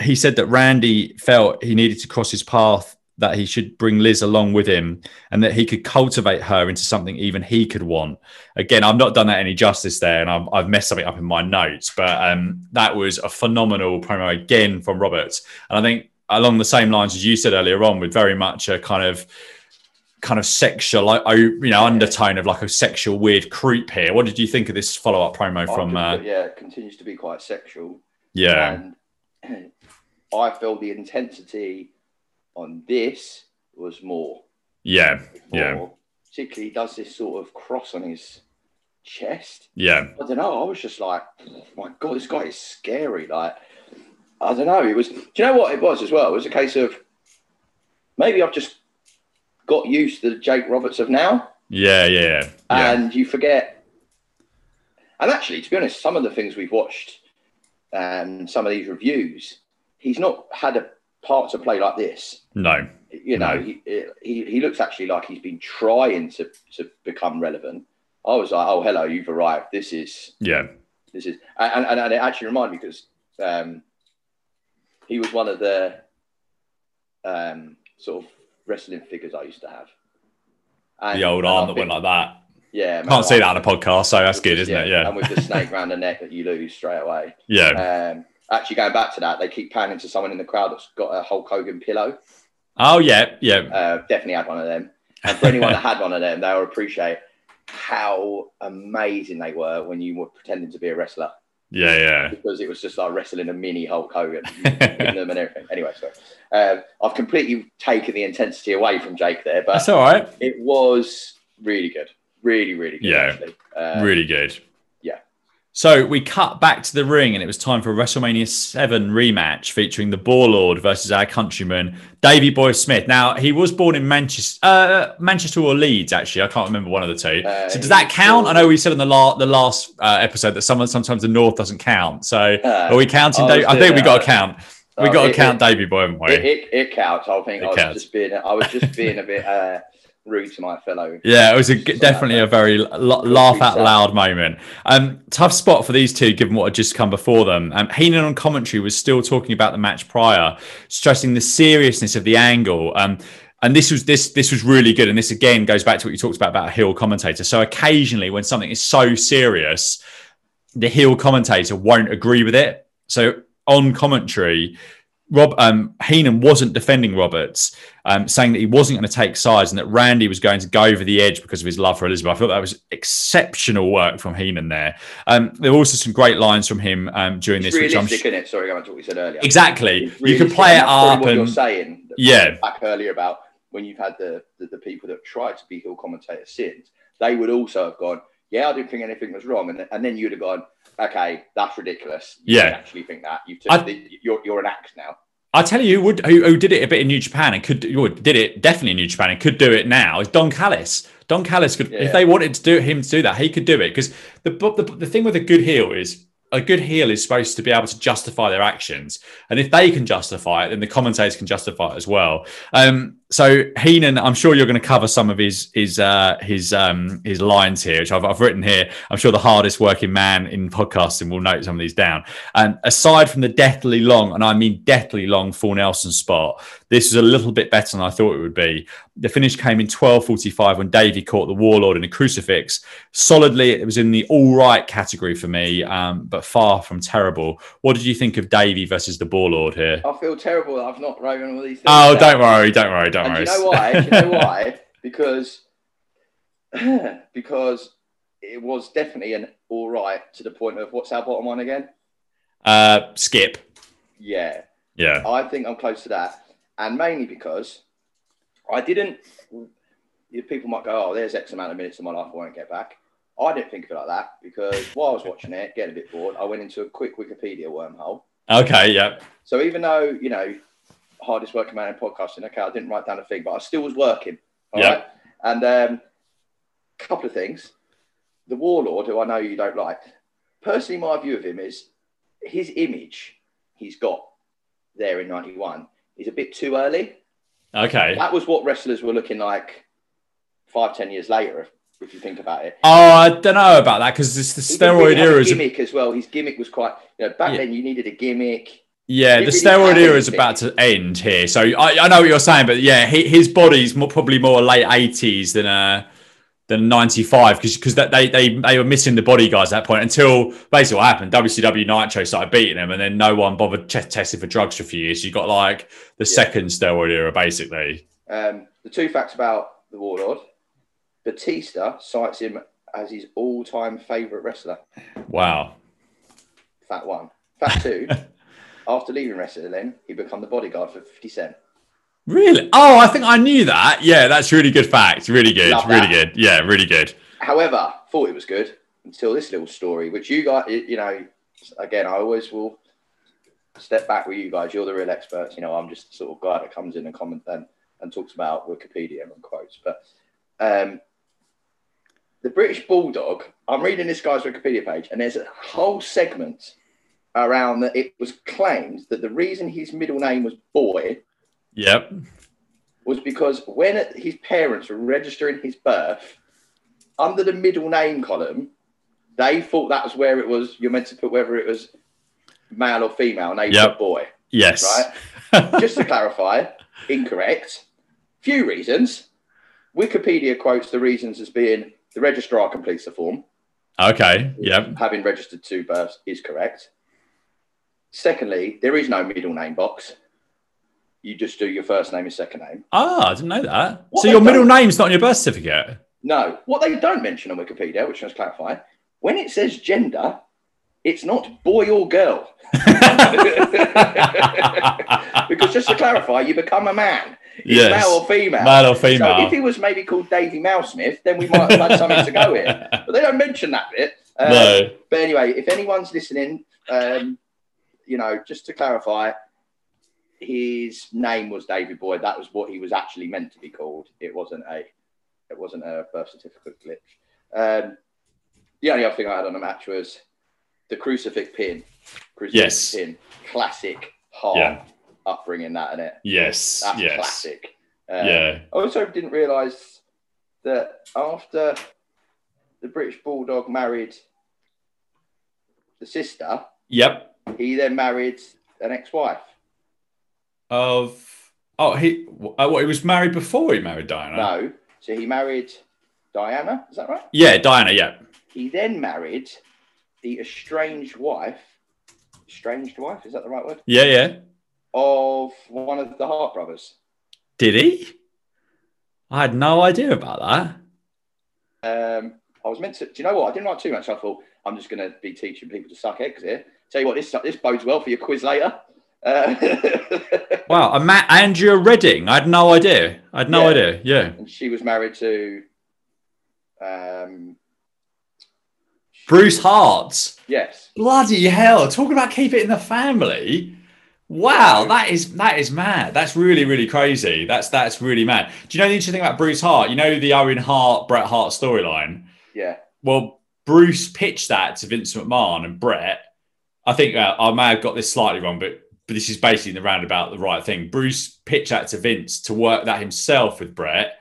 he said that Randy felt he needed to cross his path, that he should bring Liz along with him, and that he could cultivate her into something even he could want. Again, I've not done that any justice there, and I've, I've messed something up in my notes, but um, that was a phenomenal promo again from Roberts. And I think along the same lines as you said earlier on, with very much a kind of kind of sexual, like, oh, you know, undertone of like a sexual weird creep here. What did you think of this follow up promo from? I Uh, yeah, it continues to be quite sexual. yeah, And I feel the intensity on this was more. yeah, yeah. Particularly, he does this sort of cross on his chest. yeah, I don't know. I was just like, oh my god, this guy is scary. Like, I don't know. It was. Do you know what it was as well? It was a case of maybe I've just got used to the Jake Roberts of now, yeah, yeah, yeah. and you forget. And actually, to be honest, some of the things we've watched, um, some of these reviews, he's not had a part to play like this. No, You know, No. he, he he looks actually like he's been trying to to become relevant. I was like, oh, hello, you've arrived. This is yeah, this is and, and, and it actually reminded me because um, he was one of the um, sort of wrestling figures I used to have. And, the old arm that went like that. Yeah, Can't see that on a podcast, so that's good, isn't it? Yeah, and with the snake round the neck that you lose straight away. yeah. Um, actually, going back to that, they keep panning to someone in the crowd that's got a Hulk Hogan pillow. Oh yeah, yeah, Uh, definitely had one of them. And for anyone that had one of them, they'll appreciate how amazing they were when you were pretending to be a wrestler yeah, yeah. because it was just like wrestling a mini Hulk Hogan them and everything. Anyway, so Um, I've completely taken the intensity away from Jake there, but That's all right. it was really good. Really, really good, Yeah. actually. Um, really good. So we cut back to the ring, and it was time for a WrestleMania 7 rematch featuring the Warlord versus our countryman, Davey Boy Smith. Now, he was born in Manchester, uh, Manchester or Leeds, actually. I can't remember one of the two. Uh, so does that count? I know we said in the, la- the last uh, episode that some, sometimes the North doesn't count. So Uh, are we counting? I I think we got to count. We Oh, got to count it- Davey Boy, haven't we? It, it, it counts. I think It I was counts. just being I was just being a bit uh, rude to my fellow. Yeah, it was a, definitely a very l- laugh out loud moment. Um, tough spot for these two, given what had just come before them. Um, Heenan on commentary was still talking about the match prior, stressing the seriousness of the angle. Um, and this was this this was really good. And this again goes back to what you talked about about a heel commentator. So occasionally, when something is so serious, the heel commentator won't agree with it. So on commentary, Rob um, Heenan wasn't defending Roberts, um, saying that he wasn't going to take sides and that Randy was going to go over the edge because of his love for Elizabeth. I thought that was exceptional work from Heenan there. Um, there were also some great lines from him um, during It's this, which I'm sh- isn't it? Sorry, going to what we said earlier. exactly. You can play it and up What you're saying, Yeah. back earlier about when you've had the, the the people that tried to be heel commentators since, they would also have gone, "Yeah, I didn't think anything was wrong," and then, and then you'd have gone, "Okay, that's ridiculous." You Yeah. actually think that you've I- you're you're an act now. I tell you who would who, who did it a bit in New Japan and could did it definitely in New Japan and could do it now is Don Callis. Don Callis could Yeah. if they wanted to do him to do that, he could do it because the, the the thing with a good heel is a good heel is supposed to be able to justify their actions, and if they can justify it, then the commentators can justify it as well. Um, so Heenan, I'm sure you're going to cover some of his his uh, his um, his lines here, which I've, I've written here. I'm sure the hardest working man in podcasting will note some of these down. And aside from the deathly long, and I mean deathly long, full Nelson spot, this was a little bit better than I thought it would be. The finish came in 12:45 when Davey caught the Warlord in a crucifix. Solidly, it was in the all right category for me, um, but far from terrible. What did you think of Davey versus the Warlord here? I feel terrible that I've not written all these things. Oh, don't worry, don't worry, don't And worry. do you know why? Do you know why? Because because it was definitely an all right to the point of what's our bottom one again? Uh, skip. Yeah, Yeah. I think I'm close to that, and mainly because I didn't. People might go, "Oh, there's X amount of minutes of my life I won't get back." I didn't think of it like that because while I was watching it, getting a bit bored, I went into a quick Wikipedia wormhole. Okay. Yeah. So even though you know, hardest working man in podcasting, okay, I didn't write down a thing, but I still was working. all Yeah. right? And um, a couple of things. The warlord, who I know you don't like, personally, my view of him is his image he's got there in '91 is a bit too early. Okay. That was what wrestlers were looking like five, ten years later, if, you think about it. Oh, I don't know about that because it's the steroid really have a era gimmick as well. His gimmick was quite, you know, back Yeah. then you needed a gimmick. Yeah, He the really steroid era is about to end here. So I, I know what you're saying, but yeah, he, his body's more, probably more late 80s than uh than 95 because because they, they they were missing the body guys at that point until basically what happened. WCW Nitro started beating them, and then no one bothered ch- testing for drugs for a few years. You got like the second steroid era, basically. Um, the two facts about the Warlord Batista cites him as his all time favourite wrestler. Wow. Fact one. Fact two, after leaving wrestling, he became the bodyguard for 50 Cent. Really? Oh, I think I knew that. Yeah, that's really good fact. Really good. Love really that. good. Yeah, really good. However, thought it was good until this little story, which you guys, you know, again, I always will step back with you guys. You're the real experts. You know, I'm just the sort of guy that comes in and comment and, and talks about Wikipedia and quotes. But um, the British Bulldog, I'm reading this guy's Wikipedia page, and there's a whole segment around that it was claimed that the reason his middle name was Boy Yep. was because when his parents were registering his birth, under the middle name column, they thought that was where it was. You're meant to put whether it was male or female, and they Yep. put boy. Yes. Right. Just to clarify, incorrect. Few reasons. Wikipedia quotes the reasons as being the registrar completes the form. okay. Yep. Having registered two births is correct. Secondly, there is no middle name box. You just do your first name and second name. Ah, I didn't know that. What so your middle name's not on your birth certificate. No. What they don't mention on Wikipedia, which I must clarify, when it says gender, it's not boy or girl. because just to clarify, you become a man. It's Yes. male or female. Male or female. So if he was maybe called Davy Mousesmith, then we might have had something to go with. But they don't mention that bit. Um, No. But anyway, if anyone's listening, um, you know, just to clarify, his name was David Boyd. That was what he was actually meant to be called. It wasn't a, it wasn't a birth certificate glitch. Um, the only other thing I had on the match was the crucifix pin. Crucifix Yes. pin, classic hard Yeah. upbringing. That in it. Yes. That's yes. classic. Um, Yeah. I also didn't realise that after the British Bulldog married the sister, Yep. He then married an ex-wife. Of oh he uh, what he was married before he married Diana. No, so he married Diana. Is that right? Yeah, Diana. Yeah. He then married the estranged wife. Estranged wife is that the right word? Yeah. Yeah. of one of the Hart brothers. Did he? I had no idea about that. Um, I was meant to. Do you know what? I didn't write too much. I thought I'm just going to be teaching people to suck eggs here. Tell you what, this this bodes well for your quiz later. Uh, Wow, a Ma- Andrea Redding. I had no idea. I had no Yeah. idea. Yeah. and she was married to um, Bruce Hart. yes. Bloody hell! Talking about keep it in the family. Wow, that is that is mad. That's really really crazy. That's that's really mad. Do you know the interesting thing about Bruce Hart? You know the Owen Hart Bret Hart storyline. Yeah. Well, Bruce pitched that to Vince McMahon and Bret. I think uh, I may have got this slightly wrong, but but this is basically in the roundabout the right thing. Bruce pitched that to Vince to work that himself with Bret.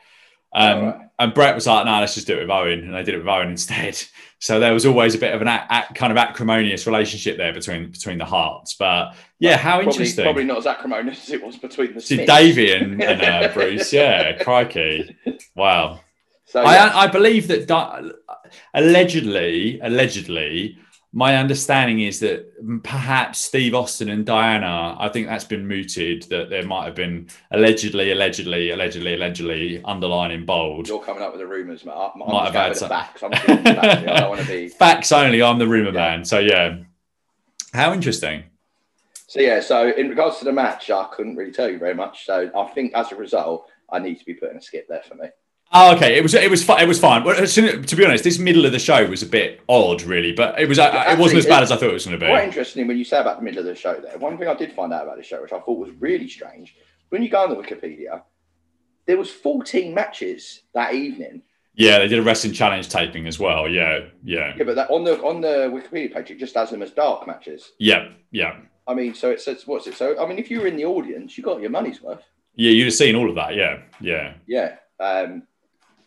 Um, right. And Bret was like, "No, let's just do it with Owen," and they did it with Owen instead. So there was always a bit of an a- a- kind of acrimonious relationship there between between the Harts. But yeah, how Probably, interesting. probably not as acrimonious as it was between the See. Davey and, and uh, Bruce, yeah, crikey, wow. So, yeah. I, I believe that di- allegedly, allegedly, my understanding is that perhaps Steve Austin and Diana, I think that's been mooted that there might have been allegedly, allegedly, allegedly, allegedly, underline in bold. You're coming up with the rumours, mate. I'm, Might have had some- facts. I'm facts. I don't want to be. Facts only. I'm the rumor Yeah. man. So yeah, how interesting. So yeah. So in regards to the match, I couldn't really tell you very much. So I think as a result, I need to be putting a skip there for me. Oh, okay. It was it was it was fine. Well, to be honest, this middle of the show was a bit odd, really, but it was uh, it wasn't as bad as I thought it was going to be. Quite interesting when you say about the middle of the show there. One thing I did find out about the show, which I thought was really strange, when you go on the Wikipedia, there was 14 matches that evening. Yeah, they did a wrestling challenge taping as well. Yeah, yeah, Yeah, but that, on the on the Wikipedia page, it just has them as dark matches. yeah, yeah. I mean, so it says what's it? So I mean, if you were in the audience, you got your money's worth. Yeah, you'd have seen all of that. Yeah, yeah. Yeah. Um,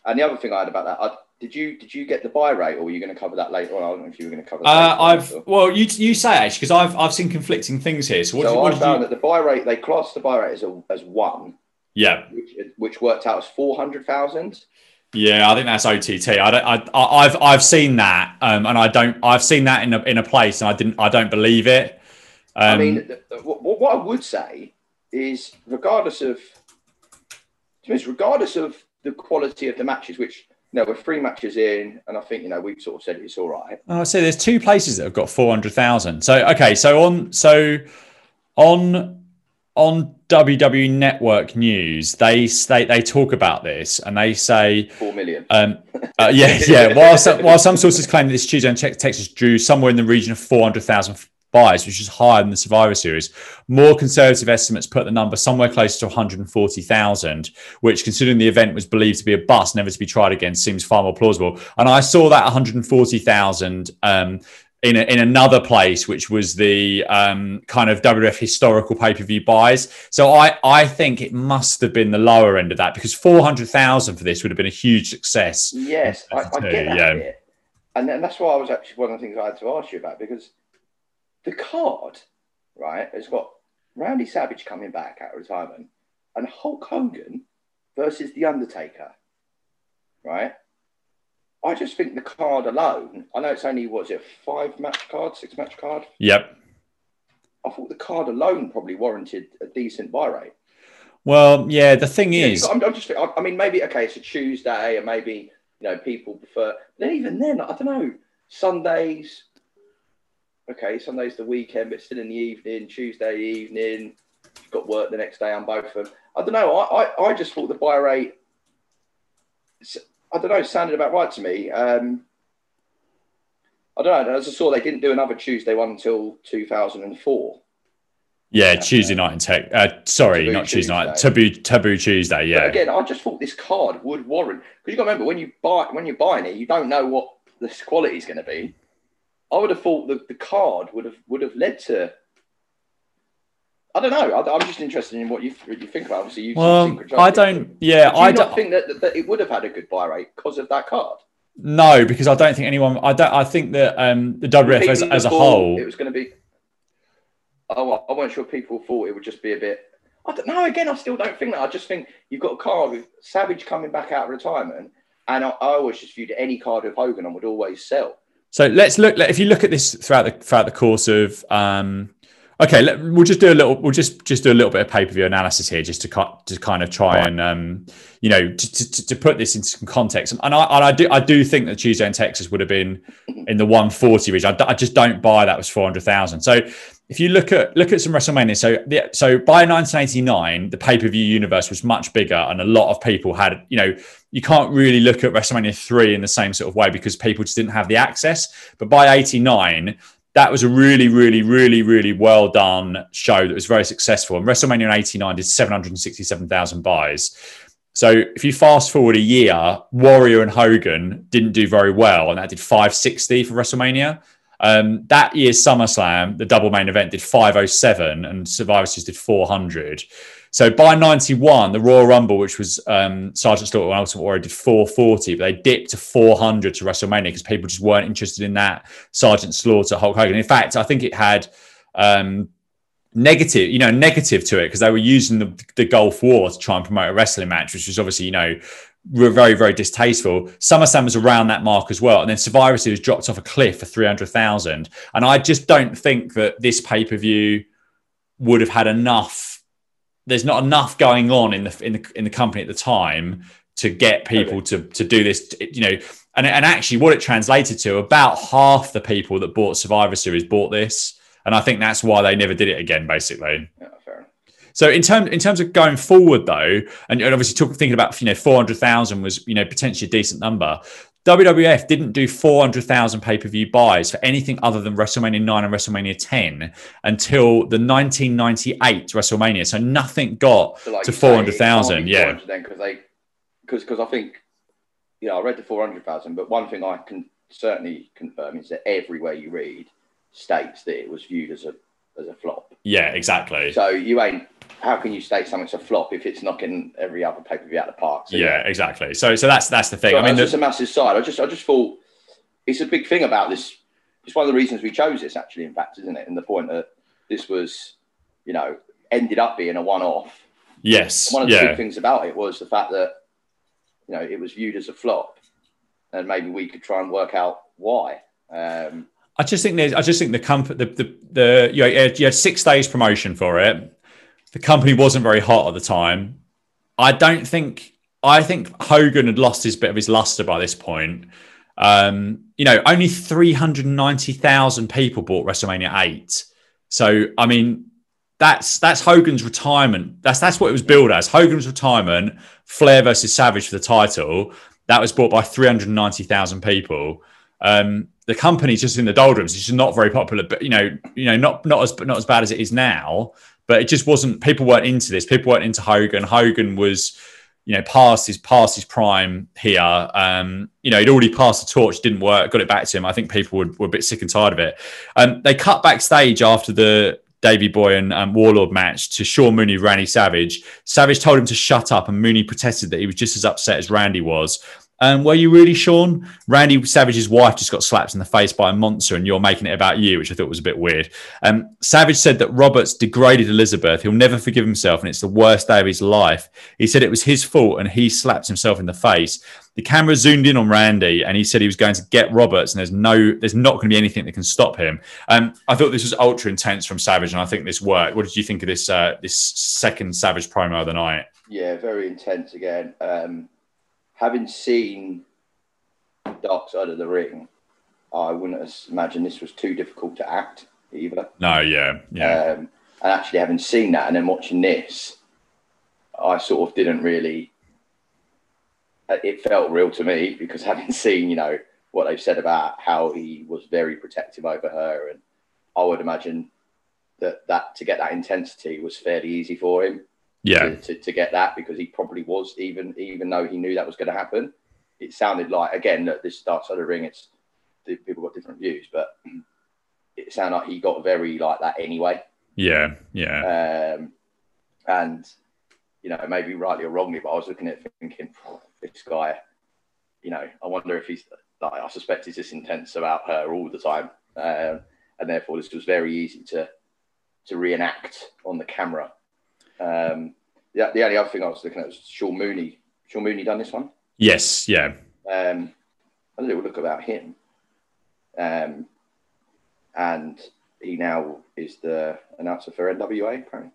and the other thing I had about that, I, did you did you get the buy rate, or were you going to cover that later on? I don't know if you were going to cover. That Uh, I've or- well, you you say actually because I've I've seen conflicting things here. So what? so did, I what did found you? that the buy rate they classed the buy rate as a, as one, Yeah, which which worked out as four hundred thousand. yeah. I think that's OTT. I don't. I, I I've I've seen that, um, and I don't. I've seen that in a in a place, and I didn't. I don't believe it. Um, I mean, th- th- what, what I would say is, regardless of, regardless of the quality of the matches, which you know we're three matches in, and I think you know we've sort of said it's all right. Oh, so there's two places that have got four hundred thousand. So okay, so on so on on WWE Network News, they state they talk about this and they say, Four million. um, uh, yeah, yeah. While some, while some sources claim that this Tuesday in Tex- Texas drew somewhere in the region of four hundred thousand buys, which is higher than the Survivor Series, more conservative estimates put the number somewhere close to one hundred and forty thousand, which, considering the event was believed to be a bust, never to be tried again, seems far more plausible. And I saw that one hundred and forty thousand. Um, in, a, in another place, which was the um, kind of WWF historical pay per view buys. So I, I think it must have been the lower end of that because 400,000 for this would have been a huge success. Yes, I, I get that yeah. And that's why I was actually one of the things I had to ask you about because the card, right, has got Randy Savage coming back out of retirement and Hulk Hogan versus The Undertaker, right? I just think the card alone, I know it's only, what is it, five match card, six match card? Yep. I thought the card alone probably warranted a decent buy rate. Well, yeah, the thing Yeah, is, I'm, I'm just, I I mean, maybe okay, it's a Tuesday, and maybe you know people prefer. But even then, I don't know. Sundays, okay, Sunday's the weekend, but still in the evening. Tuesday evening, you've got work the next day on both of them. I don't know. I, I, I just thought the buy rate. I don't know. Sounded about right to me. Um, I don't know. As I saw, they didn't do another Tuesday one until 2004. yeah, Tuesday night in tech. Uh, sorry, Taboo not Tuesday night. Tuesday. Taboo, taboo Tuesday. But Yeah. again, I just thought this card would warrant because you got to remember when you buy when you're buying it, you don't know what this quality is going to be. I would have thought that the card would have would have led to. I don't know. I, I'm just interested in what you you think about. Obviously, you've seen Well, Secret I don't. Yeah, Do I don't. think that, that, it would have had a good buy rate because of that card. No, because I don't think anyone. I don't. I think that um, the WWF as, as a whole. it was going to be. Oh, I wasn't sure people thought it would just be a bit. I don't know. Again, I still don't think that. I just think you've got a card with Savage coming back out of retirement, and I, I always just viewed any card with Hogan on would always sell. So let's look. If you look at this throughout the throughout the course of um, Okay, let, we'll just do a little. We'll just just do a little bit of pay per view analysis here, just to cut to kind of try and um, you know to, to, to, put this into some context. And I and I do I do think that Tuesday in Texas would have been in the 140 region. I, I just don't buy that was 400,000. So if you look at look at some WrestleMania, so the, so by 1989, the pay per view universe was much bigger, and a lot of people had you know you can't really look at WrestleMania three in the same sort of way because people just didn't have the access. But by 89 that was a really, really, really, really well done show that was very successful. And WrestleMania 89 did 767,000 buys. So if you fast forward a year, Warrior and Hogan didn't do very well, and that did 560 for WrestleMania. Um, that year's SummerSlam, the double main event, did 507, and Survivor Series did 400. So by 91, the Royal Rumble, which was um, Sergeant Slaughter and Ultimate Warrior, did 440, but they dipped to 400 to WrestleMania because people just weren't interested in that Sergeant Slaughter Hulk Hogan. In fact, I think it had um, negative, you know, negative to it because they were using the, the Gulf War to try and promote a wrestling match, which was obviously, you know, very, very distasteful. SummerSlam was around that mark as well. And then Survivor Series dropped off a cliff for 300,000. And I just don't think that this pay per view would have had enough there's not enough going on in the in the in the company at the time to get people okay. to to do this. You know, and and actually, what it translated to about half the people that bought Survivor Series bought this, and I think that's why they never did it again. Basically. Yeah. So in terms in terms of going forward though, and obviously talk, thinking about you know four hundred thousand was you know potentially a decent number. WWF didn't do 400,000 pay per view buys for anything other than WrestleMania 9 and WrestleMania 10 until the 1998 WrestleMania. So nothing got so like to 400,000. Yeah. Because because because I think, you know, I read the 400,000, but one thing I can certainly confirm is that everywhere you read states that it was viewed as a as a flop. Yeah, exactly. So you ain't how can you state something's a flop if it's knocking every other pay per view out of the park? So, yeah, yeah, exactly. So so that's that's the thing. So I mean, it's a massive side. I just I just thought it's a big thing about this. It's one of the reasons we chose this, actually. In fact, isn't it? In the point that this was, you know, ended up being a one-off. Yes. One of the yeah. big things about it was the fact that, you know, it was viewed as a flop, and maybe we could try and work out why. Um, I just think there's. I just think the company, the the, the you, had, you had six days promotion for it the company wasn't very hot at the time. I don't think I think Hogan had lost his bit of his luster by this point. Um, you know, only 390,000 people bought WrestleMania 8. So, I mean, that's that's Hogan's retirement. That's that's what it was billed as. Hogan's retirement, Flair versus Savage for the title. That was bought by 390,000 people. Um, the company's just in the doldrums. It's just not very popular, but you know, you know, not not as not as bad as it is now but it just wasn't. People weren't into this. People weren't into Hogan. Hogan was, you know, past his past his prime here. Um, you know, he'd already passed the torch, didn't work, got it back to him. I think people were, were a bit sick and tired of it. Um, they cut backstage after the Davey Boy and um, Warlord match to Sean Mooney, Randy Savage. Savage told him to shut up, and Mooney protested that he was just as upset as Randy was. Um, were you really, Sean? Randy Savage's wife just got slapped in the face by a monster, and you're making it about you, which I thought was a bit weird. Um, Savage said that Roberts degraded Elizabeth. He'll never forgive himself, and it's the worst day of his life. He said it was his fault, and he slapped himself in the face. The camera zoomed in on Randy, and he said he was going to get Roberts, and there's no, there's not going to be anything that can stop him. Um, I thought this was ultra intense from Savage, and I think this worked. What did you think of this uh, this second Savage promo of the night? Yeah, very intense again. Um, having seen Dark Side of the Ring, I wouldn't imagine this was too difficult to act either. No, yeah, yeah. Um, and actually, having seen that and then watching this, I sort of didn't really. Uh, it felt real to me because having seen, you know, what they've said about how he was very protective over her, and I would imagine that that to get that intensity was fairly easy for him yeah. to, to, to, get that because he probably was even even though he knew that was going to happen. It sounded like again that this starts of the ring. It's people got different views, but it sounded like he got very like that anyway. Yeah, yeah. Um, and you know maybe rightly or wrongly, but I was looking at thinking this guy. You know, I wonder if he's like I suspect he's this intense about her all the time, um, and therefore this was very easy to to reenact on the camera um, yeah, the only other thing I was looking at was Sean Mooney. Sean Mooney done this one? Yes, yeah. Um, a little look about him. Um, and he now is the announcer for NWA apparently.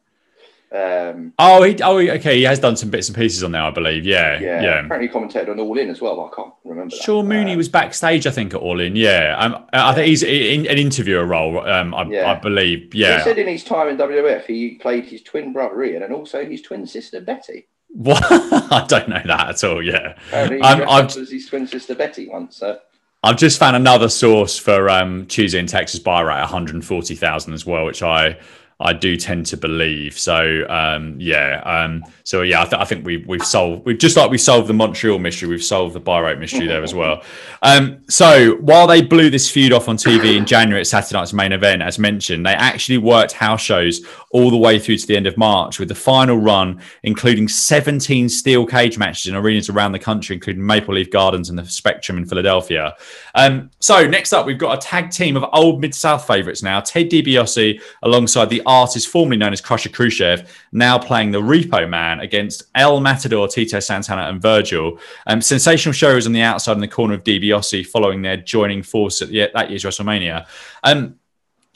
Um, Oh, he, oh, okay. He has done some bits and pieces on there, I believe. Yeah, yeah, yeah. apparently commentated on All In as well. I can't remember. that. Mooney Uh, was backstage, I think, at All In. Yeah, um, I think he's in an interviewer role. Um, I, Yeah. I believe. Yeah. He said in his time in WF, he played his twin brother Ian and also his twin sister Betty. What? I don't know that at all. Yeah. Apparently, he Um, I've, references his twin sister Betty once. So. I've just found another source for um, Tuesday in Texas buy rate 140,000 as well, which I I do tend to believe. So um, yeah, um, so yeah, I, th- I think we we've solved we've just like we solved the Montreal mystery, we've solved the buy rate mystery there as well. Um, so while they blew this feud off on TV in January at Saturday night's main event, as mentioned, they actually worked house shows all the way through to the end of March, with the final run including 17 steel cage matches in arenas around the country, including Maple Leaf Gardens and the Spectrum in Philadelphia. Um, so next up, we've got a tag team of old Mid South favourites now: Ted DiBiase alongside the artist formerly known as Crusher Khrushchev, now playing the Repo Man against El Matador, Tito Santana, and Virgil. Um, sensational shows on the outside in the corner of DiBiase following their joining force at the, that year's WrestleMania. Um,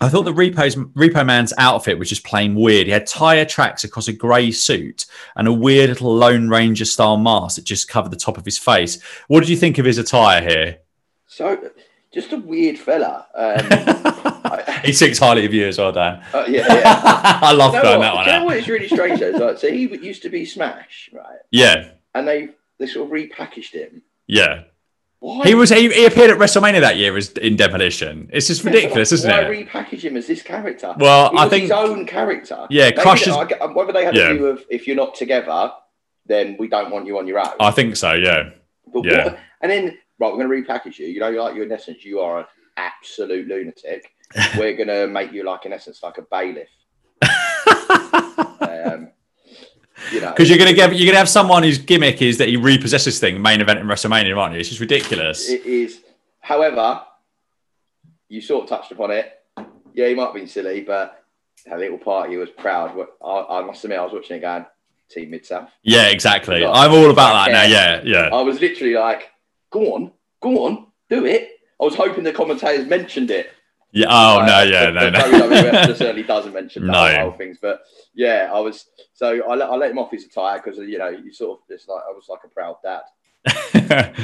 I thought the Repo's, Repo Man's outfit was just plain weird. He had tire tracks across a grey suit and a weird little Lone Ranger style mask that just covered the top of his face. What did you think of his attire here? So, just a weird fella. Um, He speaks highly of you as well, Dan. uh, yeah, yeah. I love Do you know throwing that one you know what is really strange though? Is like, so he used to be Smash, right? Yeah, And they they sort of repackaged him. yeah. Why? He was he, he appeared at WrestleMania that year as in Demolition. It's just ridiculous, isn't Why it? repackage him as this character? Well, He I think- his own character. Yeah, Maybe Crush is- I whether they had Yeah. to do with if you're not together, then we don't want you on your own. I think so. Yeah, But Yeah. what, and then right, we're going to repackage you. You know, like you in essence, you are an absolute lunatic. we're going to make you like in essence like a bailiff. um, you know, because you're gonna get you're gonna have someone whose gimmick is that he repossesses thing main event in WrestleMania, aren't you? It's just ridiculous. it is. However, you sort of touched upon it. Yeah, he might have been silly, but a little party was proud. I, I must admit, I was watching it going, Team Mid South. Yeah, exactly. Yeah. I'm all about that now. Yeah, yeah. I was literally like, go on, go on, do it. I was hoping the commentators mentioned it. Yeah. Oh Uh, no, yeah, but- no, but no. WWF certainly doesn't mention No. whole things. But yeah, I was so I let, I let him off his attire because you know you sort of just like I was like a proud dad.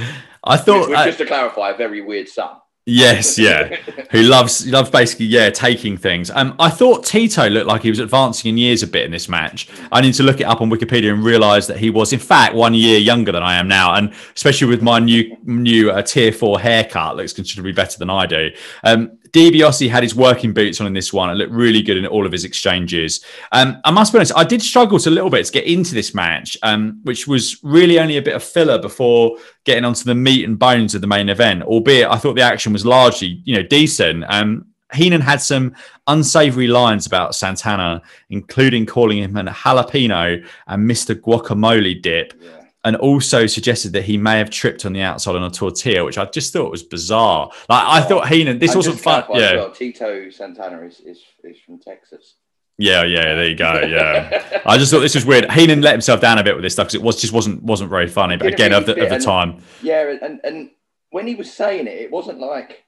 I thought. Which, uh, just to clarify, a very weird son. Yes, yeah. Who loves loves basically yeah taking things. Um, I thought Tito looked like he was advancing in years a bit in this match. I need to look it up on Wikipedia and realise that he was in fact one year younger than I am now, and especially with my new new uh, tier four haircut, looks considerably better than I do. Um, DiBiase had his working boots on in this one. It looked really good in all of his exchanges. Um, I must be honest, I did struggle to a little bit to get into this match, um, which was really only a bit of filler before getting onto the meat and bones of the main event. Albeit, I thought the action was largely, you know, decent. Um, Heenan had some unsavory lines about Santana, including calling him an jalapeno and Mr. Guacamole dip Yeah. And also suggested that he may have tripped on the outside on a tortilla, which I just thought was bizarre. Like I thought Heenan, this And wasn't fun. Yeah, well, Tito Santana is, is, is from Texas. yeah, yeah. There you go. Yeah, I just thought this was weird. Heenan let himself down a bit with this stuff because it was just wasn't wasn't very funny. But again, really of the of the and- time, Yeah, and, and when he was saying it, it wasn't like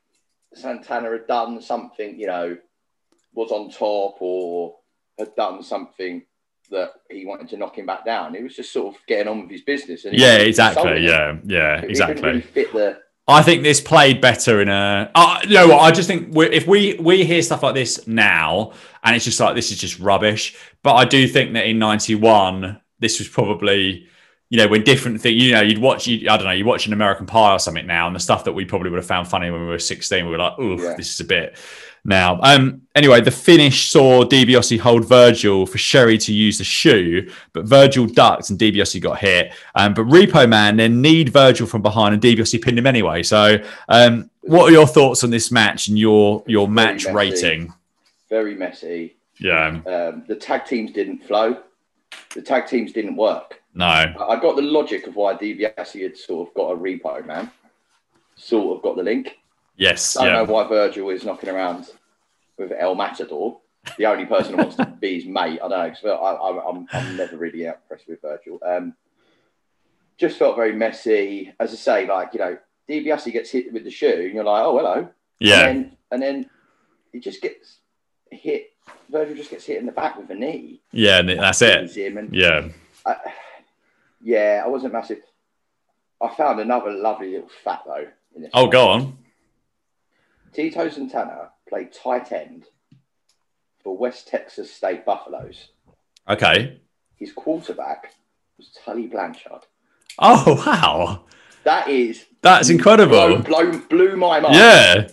Santana had done something, you know, was on top or had done something that he wanted to knock him back down. He was just sort of getting on with his business. And yeah, exactly. Yeah, yeah, It exactly. really fit the. I think this played better in a. Uh, you know what? I just think if we we hear stuff like this now, and it's just like this is just rubbish. But I do think that in '91, this was probably, you know, when different things. You know, you'd watch. You, I don't know. You watch an American Pie or something now, and the stuff that we probably would have found funny when we were 16, we were like, "Ooh, Yeah. this is a bit." Now, um, anyway, the finish saw DiBiase hold Virgil for Sherri to use the shoe, but Virgil ducked and DiBiase got hit. Um, but Repo Man then kneed Virgil from behind, and DiBiase pinned him anyway. So, um, what are your thoughts on this match and your your Very match messy. rating? Very messy. Yeah, Um, the tag teams didn't flow. The tag teams didn't work. no, I I got the logic of why DiBiase had sort of got a repo man. Sort of got the link. Yes, I don't yeah, know why Virgil is knocking around with El Matador. The only person who wants to be his mate. I don't know. I, I, I'm, I'm never really impressed with Virgil. Um, just felt very messy. As I say, like, you know, DiBiase gets hit with the shoe and you're like, oh, hello. yeah, And then, and then he just gets hit. Virgil just gets hit in the back with a knee. Yeah, and that's it. Yeah. I, yeah, I wasn't massive. I found another lovely little fat though. Oh, go on. Tito Santana played tight end for West Texas State Buffaloes. Okay. His quarterback was Tully Blanchard. Oh, wow. That is That's incredible. blown, blew my mind. Yeah.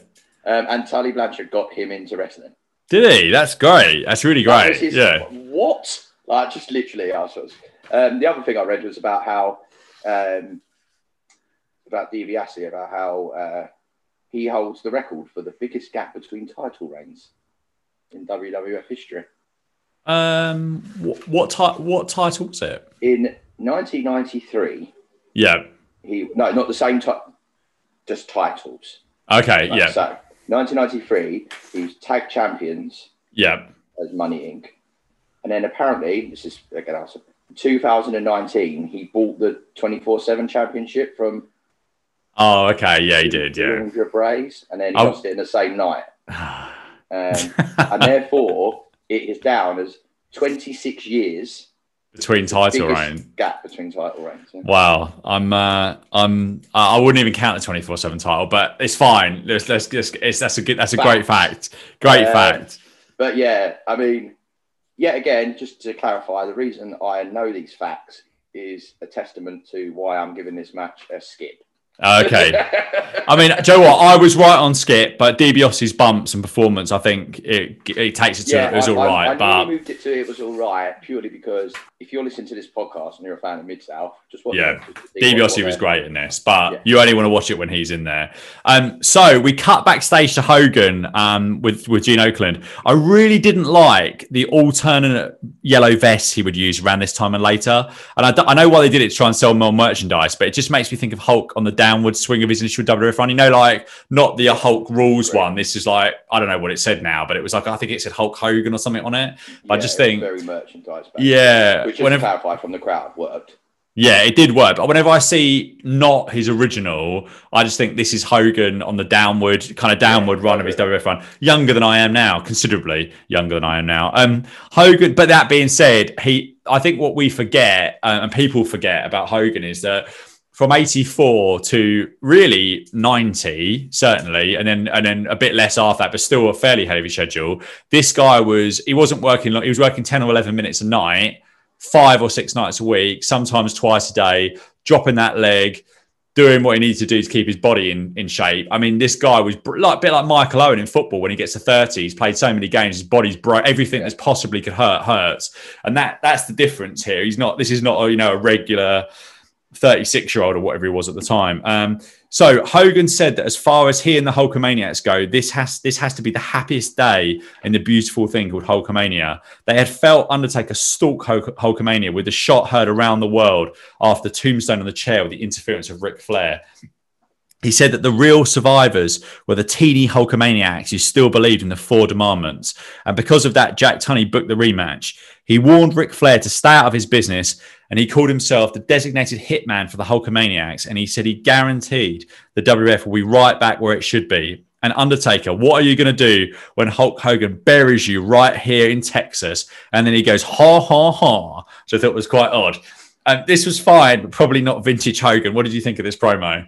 Um, and Tully Blanchard got him into wrestling. Did he? That's great. That's really That great. his- Yeah. What? Like just literally, I was. Um, the other thing I read was about how um, about DiBiase, about how uh, he holds the record for the biggest gap between title reigns in WWF history. Um, what what, ti- what title was it? In 1993, Yeah. he no, not the same type, just titles. Okay. Like Yeah. So, 1993, he was tag champions Yeah. as Money Inc. And then apparently, this is again also 2019, he bought the 24 7 championship from Oh, okay. Yeah, he did. Yeah. And then he Oh. lost it in the same night. Um, and therefore, it is down as 26 years Between title reign. gap between title reigns. Yeah. Wow, I'm uh, I'm I wouldn't even count the twenty four seven title, but it's fine. Let's let's just it's that's a good that's a great fact. Great Um, fact. But yeah, I mean, yet again, just to clarify, the reason I know these facts is a testament to why I'm giving this match a skip. Okay. I mean, Joe, what I was right on Skip, but DiBiase's bumps and performance, I think it it takes it to it was I, all I- I, but moved it to it was all right purely because if you're listening to this podcast and you're a fan of Mid South, just watch Yeah. it, just to see what- DiBiase was great in this, but Yeah. you only want to watch it when he's in there. Um, so we cut backstage to Hogan um, with with Gene Okerlund. I really didn't like the alternate yellow vest he would use around this time and later. And I, d- I know why they did it to try and sell more merchandise, but it just makes me think of Hulk on the downward swing of his initial WWF run. You know, like not the Hulk rules Right. one. This is like I don't know what it said now, but it was like I think it said Hulk Hogan or something on it. But I just think, very merchandise. yeah, which whenever clarify from the crowd worked. yeah, it did work. But whenever I see not his original, I just think this is Hogan on the downward kind of downward run of his WWF run. Younger than I am now, considerably younger than I am now. Um, Hogan. But that being said, he. I think what we forget uh, and people forget about Hogan is that from 84 to really 90 certainly and then and then a bit less after that but still a fairly heavy schedule this guy was he wasn't working long he was working 10 or 11 minutes a night five or six nights a week sometimes twice a day dropping that leg doing what he needed to do to keep his body in, in shape. I mean, this guy was like a bit like Michael Owen in football when he gets to 30. He's played so many games, his body's broke, everything that's possibly could hurt hurts. And that that's the difference here. He's not, this is not, a, you know, a regular 36 year old or whatever he was at the time. Um, so Hogan said that as far as he and the Hulkamaniacs go, this has this has to be the happiest day in the beautiful thing called Hulkamania. They had felt Undertaker stalk Hulk- Hulkamania with the shot heard around the world after Tombstone on the chair with the interference of Ric Flair. He said that the real survivors were the teeny Hulkamaniacs who still believed in the four demandments. And because of that, Jack Tunney booked the rematch. He warned Ric Flair to stay out of his business and he called himself the designated hitman for the Hulkamaniacs. And he said he guaranteed the WWF will be right back where it should be. And Undertaker, what are you going to do when Hulk Hogan buries you right here in Texas? And then he goes, ha, ha, ha. So I thought it was quite odd. Um, this was fine, but probably not vintage Hogan. What did you think of this promo?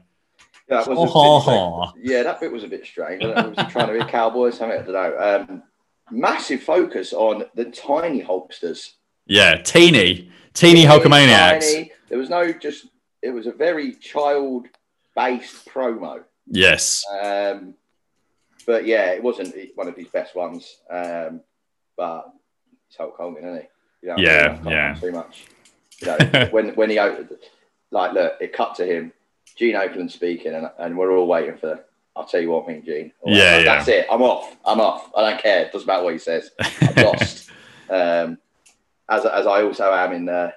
Yeah, that was a Ha, ha, yeah, that bit was a bit strange. I was trying to be a cowboy or something? I don't know. Um, massive focus on the tiny Hulksters. Yeah, teeny, teeny Hulkamaniacs. Tiny. There was no just. It was a very child-based promo. Yes. Um, but yeah, it wasn't one of his best ones. Um, but it's Hulk Hogan, isn't he? You know, Yeah, yeah. Too much. You know, when when he opened, like, look, it cut to him, Gene Okerlund speaking, and, and we're all waiting for. I'll tell you what, me and Gene. All Yeah, yeah. That's it. I'm off. I'm off. I don't care. It doesn't matter what he says. I'm lost. Um, as as I also am in uh,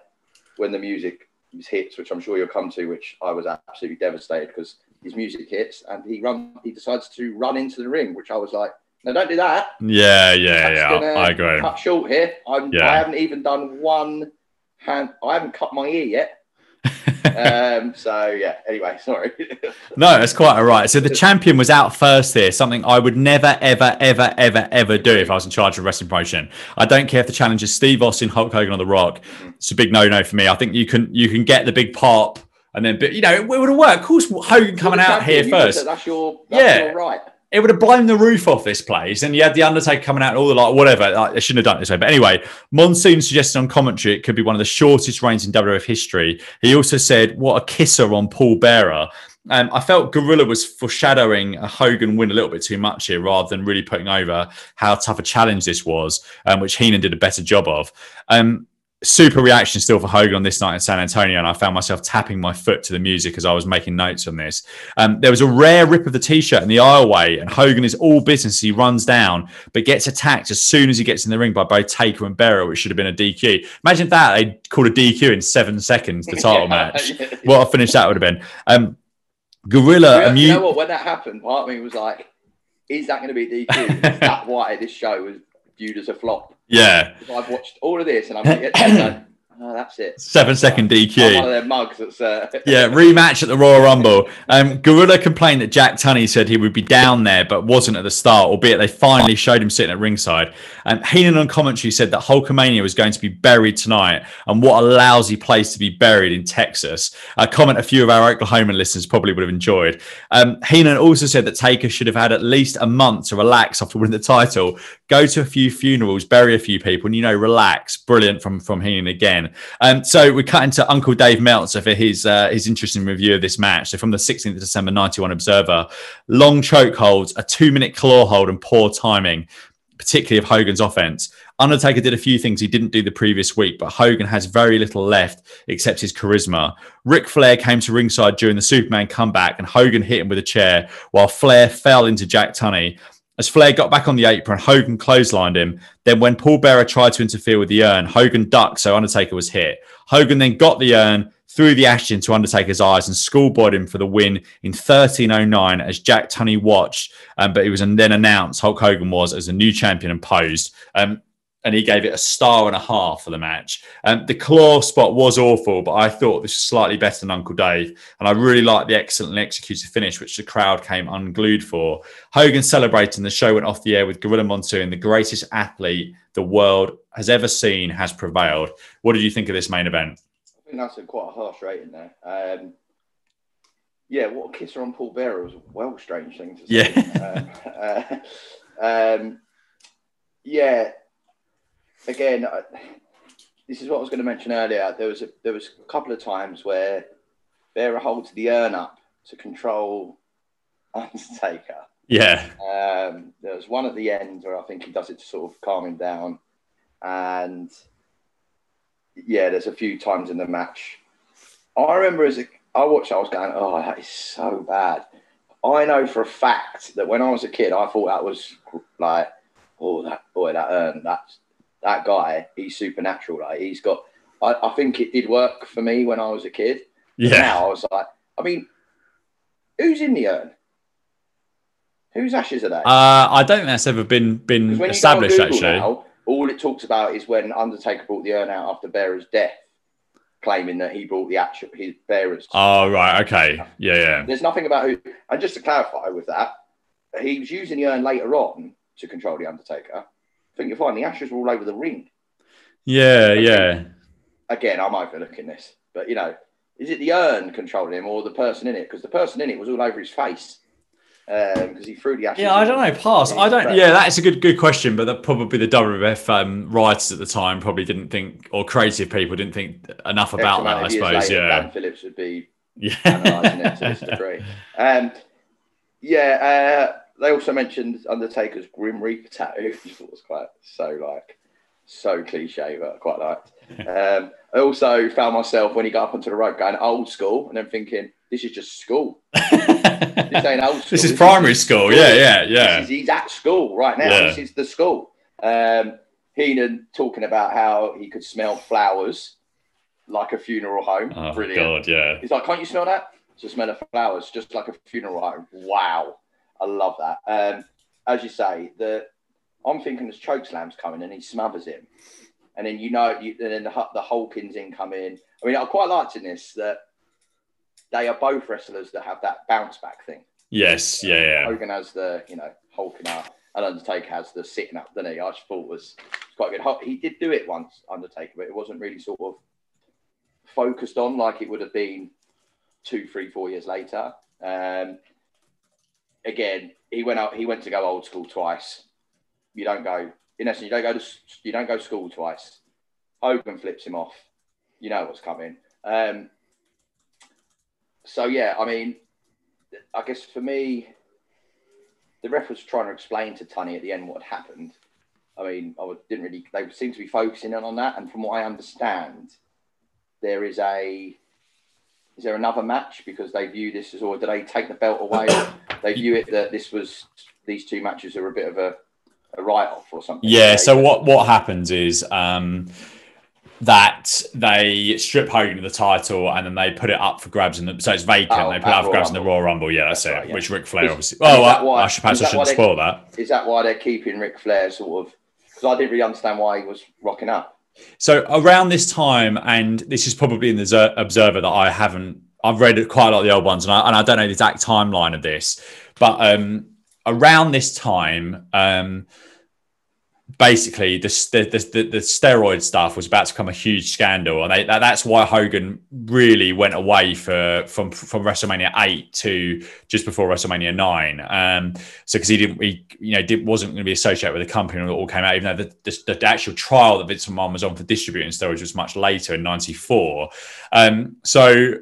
when the music hits, which I'm sure you'll come to, which I was absolutely devastated because his music hits and he run he decides to run into the ring, which I was like, no, don't do that. Yeah, yeah, That's yeah. I agree. Cut short here. I'm, Yeah. I haven't even done one hand. I haven't cut my ear yet. Um, so yeah. Anyway, sorry. no, that's quite all right. So the champion was out first here, something I would never, ever, ever, ever, ever do if I was in charge of wrestling promotion. I don't care if the challenge is Steve Austin, Hulk Hogan, or The Rock. It's a big no-no for me. I think you can you can get the big pop, and then but you know it, would have worked. Of course, Hogan coming out here first. That's your that's Yeah. your right. It would have blown the roof off this place, and you had the Undertaker coming out and all the like, whatever. They shouldn't have done it this way. But anyway, Monsoon suggested on commentary it could be one of the shortest reigns in WWF history. He also said, "What a kisser on Paul Bearer." Um, I felt Gorilla was foreshadowing a Hogan win a little bit too much here, rather than really putting over how tough a challenge this was, um, which Heenan did a better job of. Um, super reaction still for Hogan on this night in San Antonio, and I found myself tapping my foot to the music as I was making notes on this. Um, there was a rare rip of the t-shirt in the aisleway, and Hogan is all business. He runs down, but gets attacked as soon as he gets in the ring by both Taker and Bearer, which should have been a DQ. Imagine that they called a DQ in seven seconds, the title Yeah. match. What a finish that would have been. Um, Gorilla, you, amu- you know what? When that happened, part of me was like, "Is that going to be DQ? Is that why this show was viewed as a flop?" Yeah, I've watched all of this and I'm like, like oh, "That's it." seven second DQ. One of their mugs that's uh, Yeah, rematch at the Royal Rumble. Um, Gorilla complained that Jack Tunney said he would be down there, but wasn't at the start, albeit they finally showed him sitting at ringside. Um, Heenan on commentary said that Hulkamania was going to be buried tonight, and what a lousy place to be buried in Texas. A comment a few of our Oklahoma listeners probably would have enjoyed. Um, Heenan also said that Taker should have had at least a month to relax after winning the title, go to a few funerals, bury a few people, and you know, relax. Brilliant from from Heenan again. Um, so we cut into Uncle Dave Meltzer for his uh, his interesting review of this match. So from the 16th of December 91 Observer, long choke holds, a two minute claw hold, and poor timing, particularly of Hogan's offense. Undertaker did a few things he didn't do the previous week, but Hogan has very little left except his charisma. Ric Flair came to ringside during the Superman comeback, and Hogan hit him with a chair while Flair fell into Jack Tunney. As Flair got back on the apron, Hogan clotheslined him. Then, when Paul Bearer tried to interfere with the urn, Hogan ducked, so Undertaker was hit. Hogan then got the urn, threw the ash into Undertaker's eyes, and schoolboyed him for the win in 1309 as Jack Tunney watched. Um, but he was then announced, Hulk Hogan was, as a new champion and posed. Um, and he gave it a star and a half for the match. Um, the claw spot was awful, but I thought this was slightly better than Uncle Dave. And I really liked the excellently executed finish, which the crowd came unglued for. Hogan celebrating the show went off the air with Gorilla Monsoon, the greatest athlete the world has ever seen, has prevailed. What did you think of this main event? I think that's a quite a harsh rating there. Um, yeah, what a kisser on Paul Bearer was a well strange thing to say. Yeah. um, uh, um, yeah. Again, I, this is what I was going to mention earlier. There was a there was a couple of times where Bearer holds the urn up to control Undertaker. Yeah. Um, there was one at the end where I think he does it to sort of calm him down, and yeah, there's a few times in the match. I remember as a, I watched, I was going, "Oh, that is so bad." I know for a fact that when I was a kid, I thought that was like, "Oh, that boy, that urn, that that guy, he's supernatural. Like he's got." I, I think it did work for me when I was a kid. Yeah. Now I was like, I mean, who's in the urn? Whose ashes are they? Uh, I don't think that's ever been been established, you go on actually. now, all it talks about is when Undertaker brought the urn out after Bearer's death, claiming that he brought the actual his Bearer's. Oh, right. Okay. Yeah, yeah. There's nothing about who. And just to clarify with that, he was using the urn later on to control the Undertaker. I think you'll find the ashes were all over the ring. Yeah, yeah. Again, I'm overlooking this, but you know, is it the urn controlling him or the person in it? Because the person in it was all over his face because he threw the ashes. Yeah, I don't know. Pass. I don't. Yeah, that's a good good question. But that probably the WWF um, writers at the time probably didn't think, or creative people didn't think enough about that. I suppose. later, Yeah. Dan Phillips would be Yeah. analysing it to this degree. Um, yeah, uh, they also mentioned Undertaker's Grim Reaper tattoo, which was quite so like so cliche, but I quite liked. Um, I also found myself when he got up onto the rope going old school, and then thinking this is just school. This ain't old school. this is primary school. Yeah, yeah, yeah. This is, he's at school right now. Yeah. This is the school. Um, Heenan talking about how he could smell flowers like a funeral home. Oh Brilliant. God, yeah. He's like, can't you smell that? It's the smell of flowers, just like a funeral home. Wow. I love that. Um, as you say, the I'm thinking there's choke slams coming and he smothers him. and then you know, you, and then the the Hulkins incoming. I mean, I quite liked in this that they are both wrestlers that have that bounce back thing. Yes, yeah, yeah. Hogan has the you know hulking up, and Undertaker has the sitting up. Then he, I just thought was quite good. He did do it once, Undertaker, but it wasn't really sort of focused on like it would have been two, three, four years later. Um, again, he went out. He went to go old school twice. You don't go. In essence, you don't go to you don't go school twice. Hogan flips him off. You know what's coming. Um, so yeah, I mean, I guess for me, the ref was trying to explain to Tunney at the end what had happened. I mean, I didn't really. They seem to be focusing in on that, and from what I understand, there is a. Is there another match because they view this as, or do they take the belt away? they view it that this was these two matches are a bit of a, a write off or something. Yeah. So what what happens is um, that they strip Hogan of the title and then they put it up for grabs in the so it's vacant. Oh, they put it up for grabs in the Rumble. Royal Rumble. Yeah, that's, That's it. right, yeah. Which Ric Flair Is- obviously. Oh, that I, why- I should perhaps I shouldn't spoil that. Is that why they're keeping Ric Flair sort of? Because I didn't really understand why he was rocking up. So around this time, and this is probably in the Observer that I haven't. I've read quite a lot of the old ones, and I, and I don't know the exact timeline of this, but um, around this time, um, basically the, the the the steroid stuff was about to become a huge scandal, and they, that, that's why Hogan really went away for from from WrestleMania eight to just before WrestleMania nine. Um, so because he didn't, he you know did, wasn't going to be associated with the company when it all came out, even though the, the, actual trial that Vince McMahon was on for distributing steroids was much later in '94. Um, so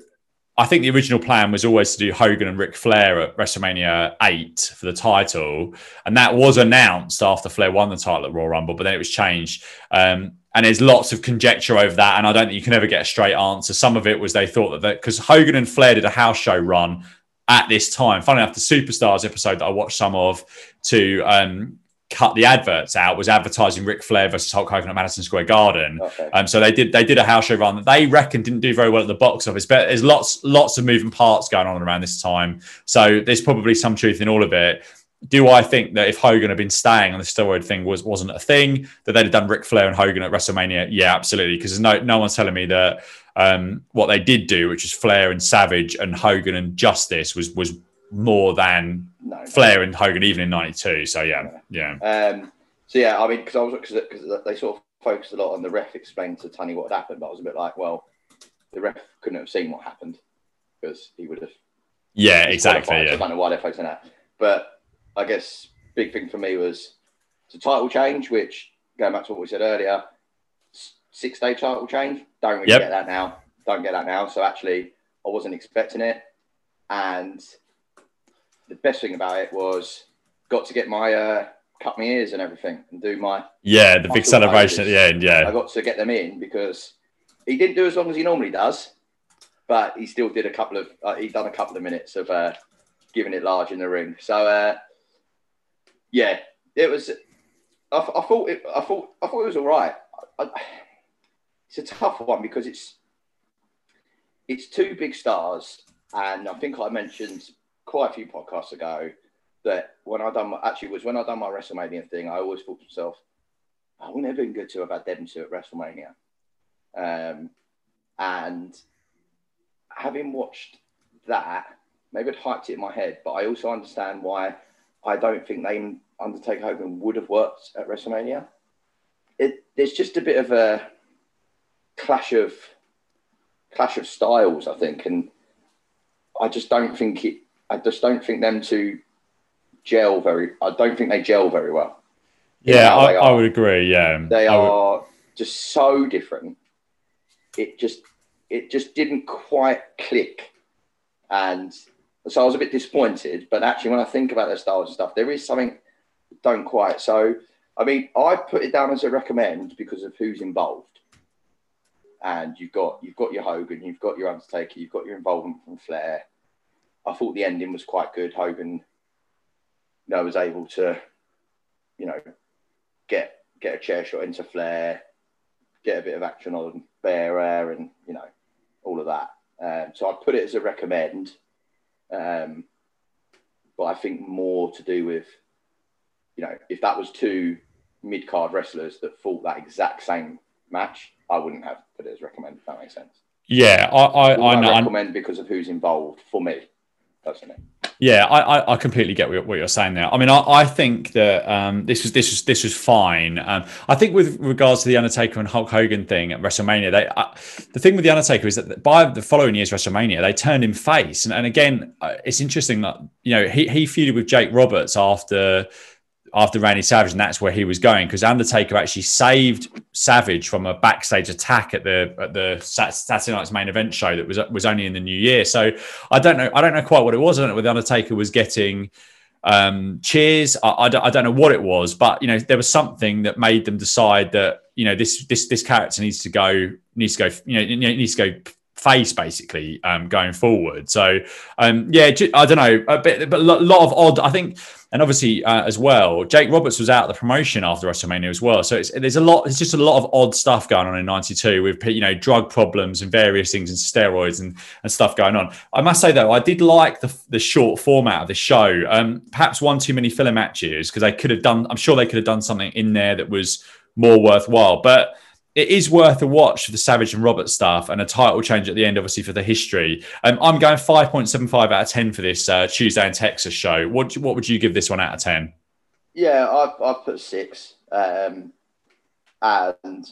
I think the original plan was always to do Hogan and Ric Flair at WrestleMania 8 for the title. And that was announced after Flair won the title at Royal Rumble, but then it was changed. Um, and there's lots of conjecture over that. And I don't think you can ever get a straight answer. Some of it was they thought that because Hogan and Flair did a house show run at this time. Funny enough, the Superstars episode that I watched some of to um, cut the adverts out was advertising Ric Flair versus Hulk Hogan at Madison Square Garden. Okay. Um, so they did they did a house show run that they reckon didn't do very well at the box office, but there's lots lots of moving parts going on around this time. So there's probably some truth in all of it. Do I think that if Hogan had been staying and the steroid thing was wasn't a thing, that they'd have done Ric Flair and Hogan at WrestleMania? Yeah, absolutely. Because there's no no one's telling me that um, what they did do, which is Flair and Savage and Hogan and Justice, was was more than No. Flair and Hogan even in '92. So yeah, yeah. Um, so yeah, I mean, because I was because they sort of focused a lot on the ref explained to Tunney what had happened, but I was a bit like, well, the ref couldn't have seen what happened because he would have. Yeah, exactly. so I don't know why they're focusing on that, but I guess big thing for me was the title change, which going back to what we said earlier, six day title change. Don't really Yep. get that now. Don't get that now. So actually, I wasn't expecting it, and the best thing about it was got to get my uh, cut my ears and everything and do my. Yeah, the big celebration at the end. Yeah. I got to get them in because he didn't do as long as he normally does, but he still did a couple of. Uh, he done a couple of minutes of uh, giving it large in the ring. So uh, yeah, it was. I, I thought it. I thought. I thought it was all right. I, I, it's a tough one because it's it's two big stars, and I think I mentioned quite a few podcasts ago that when I done actually was when I done my WrestleMania thing, I always thought to myself, "Oh, wouldn't have been good to have had them two at WrestleMania?" Um, and having watched that, maybe it hyped it in my head, but I also understand why I don't think they Undertaker Hogan would have worked at WrestleMania. It, there's just a bit of a clash of clash of styles, I think, and I just don't think it. I just don't think them two gel very. I don't think they gel very well. Yeah, I, I would agree. Yeah, They I would- are just so different. It just it just didn't quite click, and so I was a bit disappointed. But actually, when I think about their styles and stuff, there is something don't quite. So I mean, I put it down as a recommend because of who's involved. And you've got you've got your Hogan, you've got your Undertaker, you've got your involvement from Flair. I thought the ending was quite good. Hogan, you know, was able to, you know, get get a chair shot into Flair, get a bit of action on Bearer, and you know, all of that. Um, so I'd put it as a recommend, um, but I think more to do with, you know, if that was two mid card wrestlers that fought that exact same match, I wouldn't have put it as recommend. If that makes sense. Yeah, I I, I know. I- recommend because of who's involved for me personally. Yeah, I, I, I completely get what, you're saying there. I mean, I, I think that um, this was this was this was fine. Um, I think with regards to the Undertaker and Hulk Hogan thing at WrestleMania, they uh, the thing with the Undertaker is that by the following year's WrestleMania, they turned him face, and, and again, uh, it's interesting that you know he he feuded with Jake Roberts after after Randy Savage, and that's where he was going because Undertaker actually saved Savage from a backstage attack at the at the Sat- Saturday Night's main event show that was was only in the new year. So I don't know, I don't know quite what it was. I don't know whether Undertaker was getting um, cheers. I, I, don't, I don't know what it was, but you know there was something that made them decide that you know this this this character needs to go needs to go you know needs to go face basically um, going forward. So um, yeah, I don't know, a bit, but a lot of odd. I think, and obviously uh, as well, Jake Roberts was out of the promotion after WrestleMania as well. So it's, there's a lot. It's just a lot of odd stuff going on in '92 with you know drug problems and various things and steroids and, and stuff going on. I must say though, I did like the the short format of the show. Um, perhaps one too many filler matches because they could have done. I'm sure they could have done something in there that was more worthwhile, but it is worth a watch for the Savage and Roberts stuff and a title change at the end, obviously for the history. Um, I'm going 5.75 out of 10 for this uh, Tuesday in Texas show. What what would you give this one out of 10? Yeah, I've, I've put six. Um, and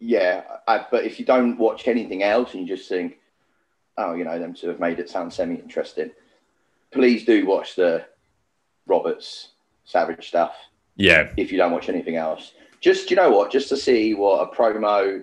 yeah, I, but if you don't watch anything else and you just think, oh, you know, them two have made it sound semi interesting, please do watch the Roberts Savage stuff Yeah, if you don't watch anything else. Just, you know what? Just to see what a promo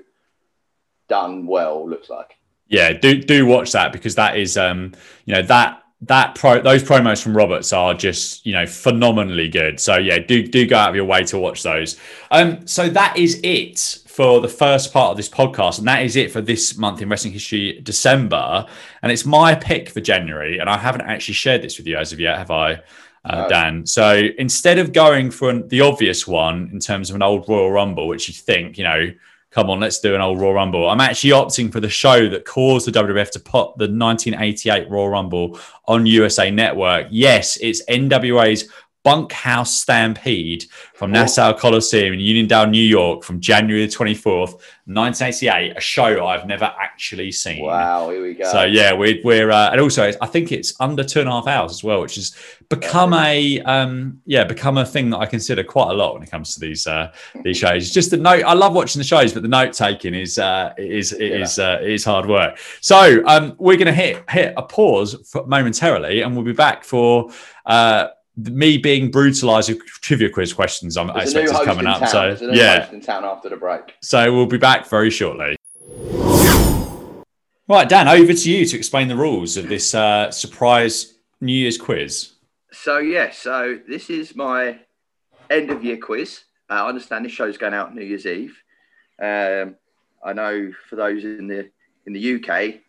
done well looks like. yeah, do do watch that because that is um you know that that pro those promos from Roberts are just you know phenomenally good. So yeah, do do go out of your way to watch those. Um, so that is it for the first part of this podcast, and that is it for this month in wrestling history, December. And it's my pick for January, and I haven't actually shared this with you as of yet, have I? Uh, Dan. So instead of going for an, the obvious one in terms of an old Royal Rumble, which you think, you know, come on, let's do an old Royal Rumble. I'm actually opting for the show that caused the WWF to put the 1988 Royal Rumble on USA Network. Yes, it's NWA's Bunkhouse Stampede from Nassau Coliseum in Uniondale, New York, from January the 24th, 1988. A show I've never actually seen. Wow, here we go. So yeah, we're we're uh, and also I think it's under two and a half hours as well, which has become a um yeah become a thing that I consider quite a lot when it comes to these uh these shows. Just the note, I love watching the shows, but the note taking is uh is it Yeah. is uh, is hard work. So um we're gonna hit hit a pause for momentarily, and we'll be back for uh. Me being brutalized with trivia quiz questions, I'm, I There's a expect is coming up. town. So yeah, in town after the break. so we'll be back very shortly. Right, Dan, over to you to explain the rules of this uh, surprise New Year's quiz. So yeah, so this is my end of year quiz. Uh, I understand this show's going out New Year's Eve. Um, I know for those in the in the UK,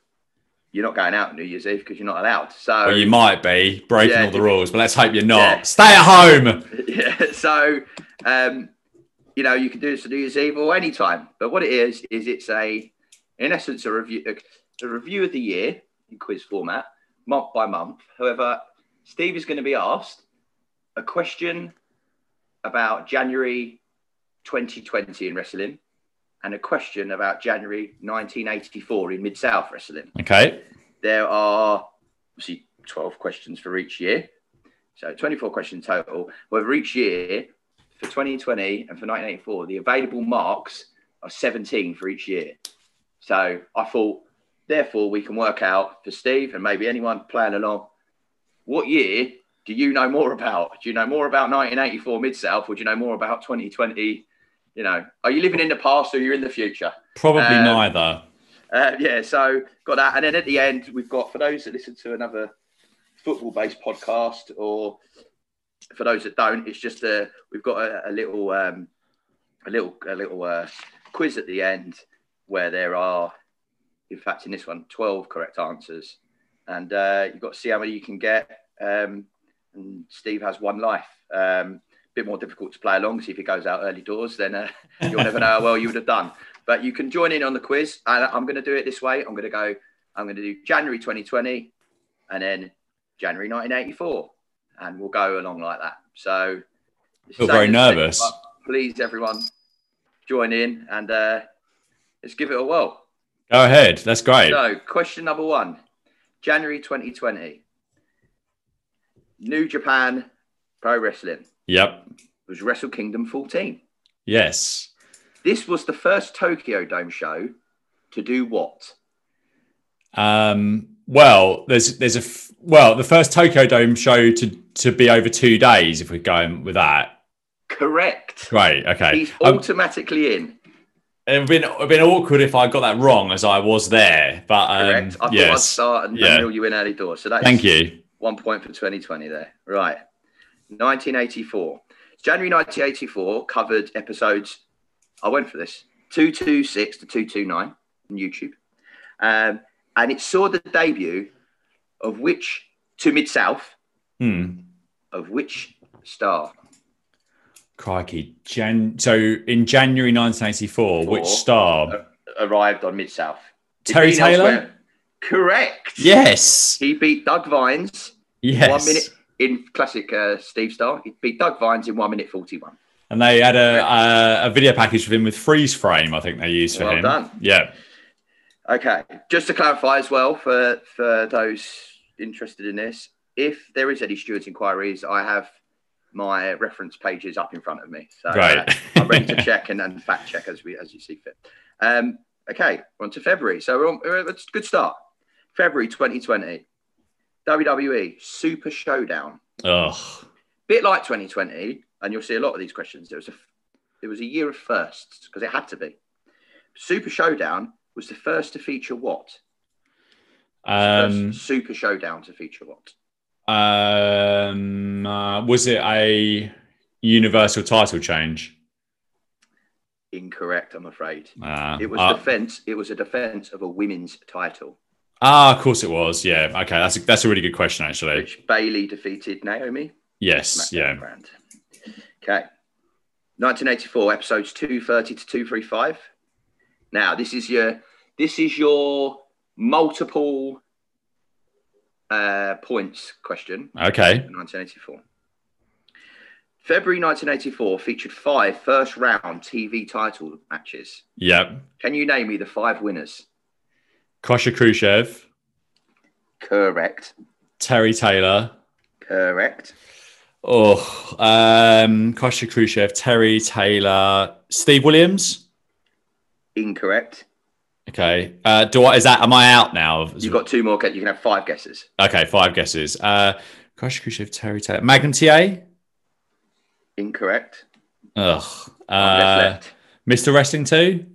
you're not going out New Year's Eve because you're not allowed. So Well, you might be breaking Yeah. all the rules, but let's hope you're not. Yeah. Stay at home. yeah, so um, you know you can do this on New Year's Eve or any time. But what it is is it's a in essence a review a, a review of the year in quiz format, month by month. However, Steve is going to be asked a question about January 2020 in wrestling and a question about January 1984 in Mid South wrestling. Okay. There are obviously 12 questions for each year. So 24 questions total. However, each year for 2020 and for 1984, the available marks are 17 for each year. So I thought, therefore, we can work out for Steve and maybe anyone playing along, what year do you know more about? Do you know more about 1984 Mid South or do you know more about 2020? You know, are you living in the past or you're in the future? Probably Um, neither. Uh, yeah, so got that. And then at the end, we've got for those that listen to another football based podcast, or for those that don't, it's just a we've got a, a little um, a little a little uh, quiz at the end where there are, in fact, in this one, twelve correct answers, and uh, you've got to see how many you can get. Um, and Steve has one life. Um, bit more difficult to play along. See if he goes out early doors, then uh, you'll never know how well you would have done. But you can join in on the quiz. And I'm going to do it this way. I'm going to go. I'm going to do January 2020, and then January 1984, and we'll go along like that. So, Feel very nervous. but Please, everyone, join in and uh, let's give it a whirl. Go ahead. That's great. So, question number one January 2020. New Japan Pro Wrestling Yep. was Wrestle Kingdom 14. Yes. This was the first Tokyo Dome show to do what? Um, well, there's there's a f- well the first Tokyo Dome show to to be over two days. If we're going with that, Correct. Right. Okay. He's Um, automatically in. it would been it'd been awkward if I got that wrong as I was there, but um, Correct. I thought I'd yes. start and, Yeah. and you in early doors. So that's Thank you. one point for 2020 there. Right. 1984. January 1984 covered episodes. I went for this 226 to 229 on YouTube. Um, and it saw the debut of which, to Mid South, Hmm. of which star? Crikey. Jan- so in January 1984, which star? arrived on Mid South. Terry Taylor? Correct. Yes. He beat Doug Vines Yes. one minute in classic uh, Steve style. He beat Doug Vines in one minute 41. And they had a, a a video package with him with freeze frame. I think they used for Well him. done. Yeah. Okay, just to clarify as well for for those interested in this, if there is any stewards inquiries, I have my reference pages up in front of me, so uh, I'm ready to check and, and fact check as we as you see fit. Um, okay, on to February. So we're on, it's a good start. February 2020, WWE Super Showdown. Ugh. Bit like 2020, and you'll see a lot of these questions. It was a it was a year of firsts because it had to be. Super Showdown was the first to feature what? Um, First Super Showdown to feature what? um, uh, was it a universal title change? Incorrect, I'm afraid. Uh, It was uh, defense. It was a defense of a women's title, ah, of course it was. Yeah. Okay. That's a, that's a really good question, actually. which Bayley defeated Naomi. Yes. Yeah. brand. Okay. 1984 episodes 230 to 235. Now this is your this is your multiple uh, points question. Okay. 1984. February 1984 featured five first round TV title matches. Yep. Can you name me the five winners? Crusher Khrushchev, Correct. Terry Taylor. Correct. Oh, um, Crusher Khrushchev, Terry Taylor, Steve Williams. Incorrect. Okay. Uh, do I, is that, am I out now? You've got two more. You can have five guesses. Okay, five guesses. Uh, Crusher Khrushchev, Terry Taylor, Magnum TA. Incorrect. Ugh. Uh. Mr. Wrestling 2?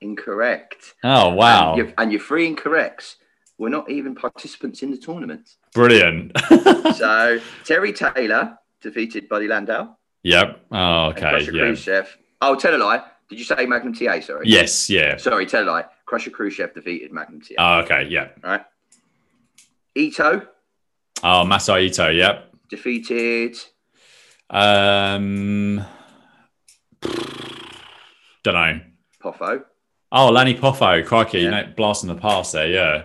Incorrect. Oh, wow. And your, and your three incorrects were not even participants in the tournament. Brilliant. So Terry Taylor defeated Buddy Landel. yep. Oh, okay. Crusher Yeah. Khrushchev. Oh, tell a lie. Did you say Magnum TA? Sorry. Yes. Yeah. Sorry, tell a lie. Crusher Khrushchev defeated Magnum TA. Oh, okay. Yeah. right. Ito Oh, Masa Saito. Yep. defeated. Um, don't know. Poffo. Oh, Lanny Poffo. Crikey. Yeah. You know, blast in the past there. Yeah.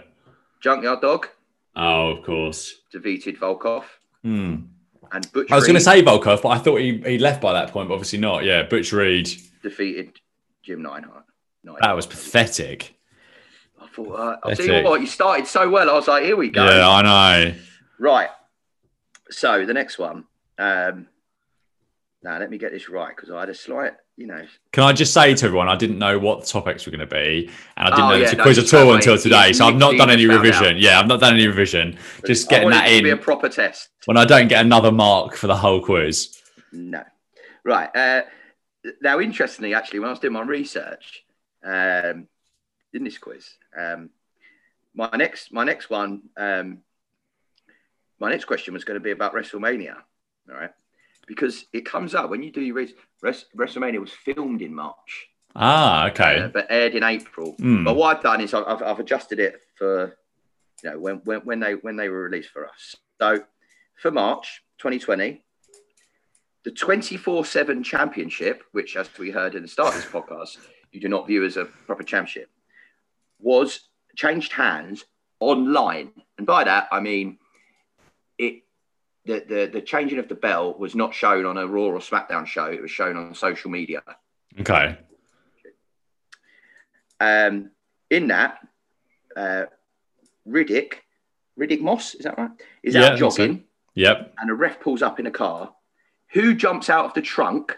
Junkyard Dog Oh, of course. defeated Volkoff. Hmm. And Butch I was going to say Volkoff, but I thought he, he left by that point, but obviously not. Yeah. Butch Reed. defeated Jim. Neidhart. That was pathetic. I thought, uh, I'll tell you what, you started so well. I was like, here we go. Yeah, I know. Right. So the next one. Um, now let me get this right because I had a slight, you know, Can I just say to everyone, I didn't know what the topics were going to be, and I didn't Oh, know yeah, it's a no, quiz at all until today. You So I've not done any revision. out. Yeah, I've not done any revision. Just getting that to be a proper test. when I don't get another mark for the whole quiz. No. Right. Uh, now, interestingly, actually, when I was doing my research um, in this quiz, um, my next my next one, um, my next question was going to be about WrestleMania. All right. Because it comes up when you do your research, Res- WrestleMania was filmed in March. Ah, okay. uh, but aired in April. Hmm. But what I've done is I've, I've, I've adjusted it for you know when, when when they when they were released for us. So for March 2020, the 24/7 Championship, which as we heard in the start of this podcast, you do not view as a proper championship, was changed hands online, and by that I mean it. The, the, the changing of the belt was not shown on a Raw or SmackDown show. It was shown on social media. Okay. Um, in that, uh, Riddick, Riddick Moss, is that right? Is Yeah, out think so. Yep. and a ref pulls up in a car. Who jumps out of the trunk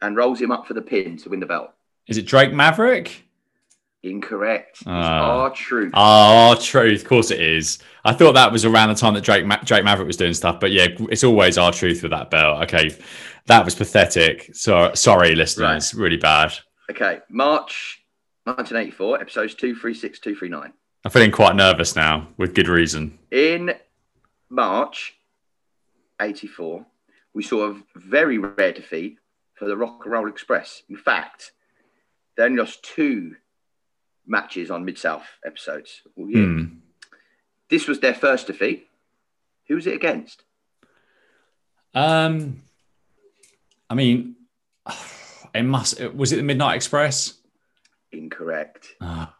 and rolls him up for the pin to win the belt? Is it Drake Maverick? Incorrect. It's Ah. R-Truth. Oh, truth. Of course it is. I thought that was around the time that Drake Ma- Drake Maverick was doing stuff, but yeah, it's always R-Truth with that belt. Okay, that was pathetic. So sorry, listeners, really bad. Okay, March 1984, episodes 236, 239. I'm feeling quite nervous now, with good reason. In March 84, we saw a very rare defeat for the Rock and Roll Express. In fact, they only lost two matches on Mid South episodes. all year. Hmm. This was their first defeat. Who was it against? Um, I mean, it must. Was it the Midnight Express? Incorrect. Ah,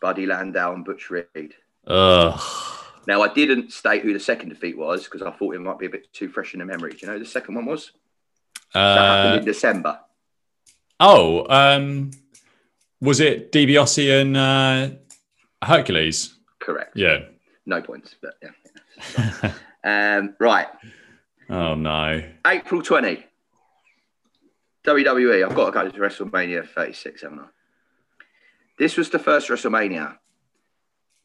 Buddy Landel and Butch Reed. Ugh. Now, I didn't state who the second defeat was because I thought it might be a bit too fresh in the memory. Do you know who the second one was? That happened Uh, in December. oh, um, was it DiBiase and uh, Hercules? Correct. Yeah. No points, but yeah. um, right. Oh no. April 20. WWE. I've got to go to WrestleMania 36, haven't I? This was the first WrestleMania.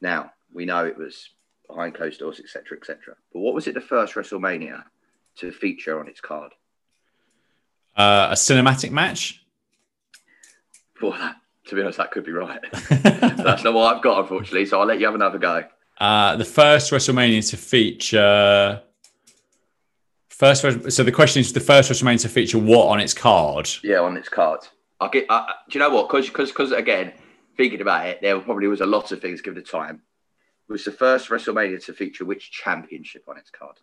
Now, we know it was behind closed doors, etc., etc. But what was it the first WrestleMania to feature on its card? Uh, a cinematic match. Well, that, to be honest, that could be right. That's not what I've got, unfortunately. So I'll let you have another go. Uh, the first WrestleMania to feature. First, so the question is the first WrestleMania to feature what on its card? Yeah, on its card. I get. Uh, do you know what? Because because again, thinking about it, there probably was a lot of things given the time. It was the first WrestleMania to feature which championship on its card?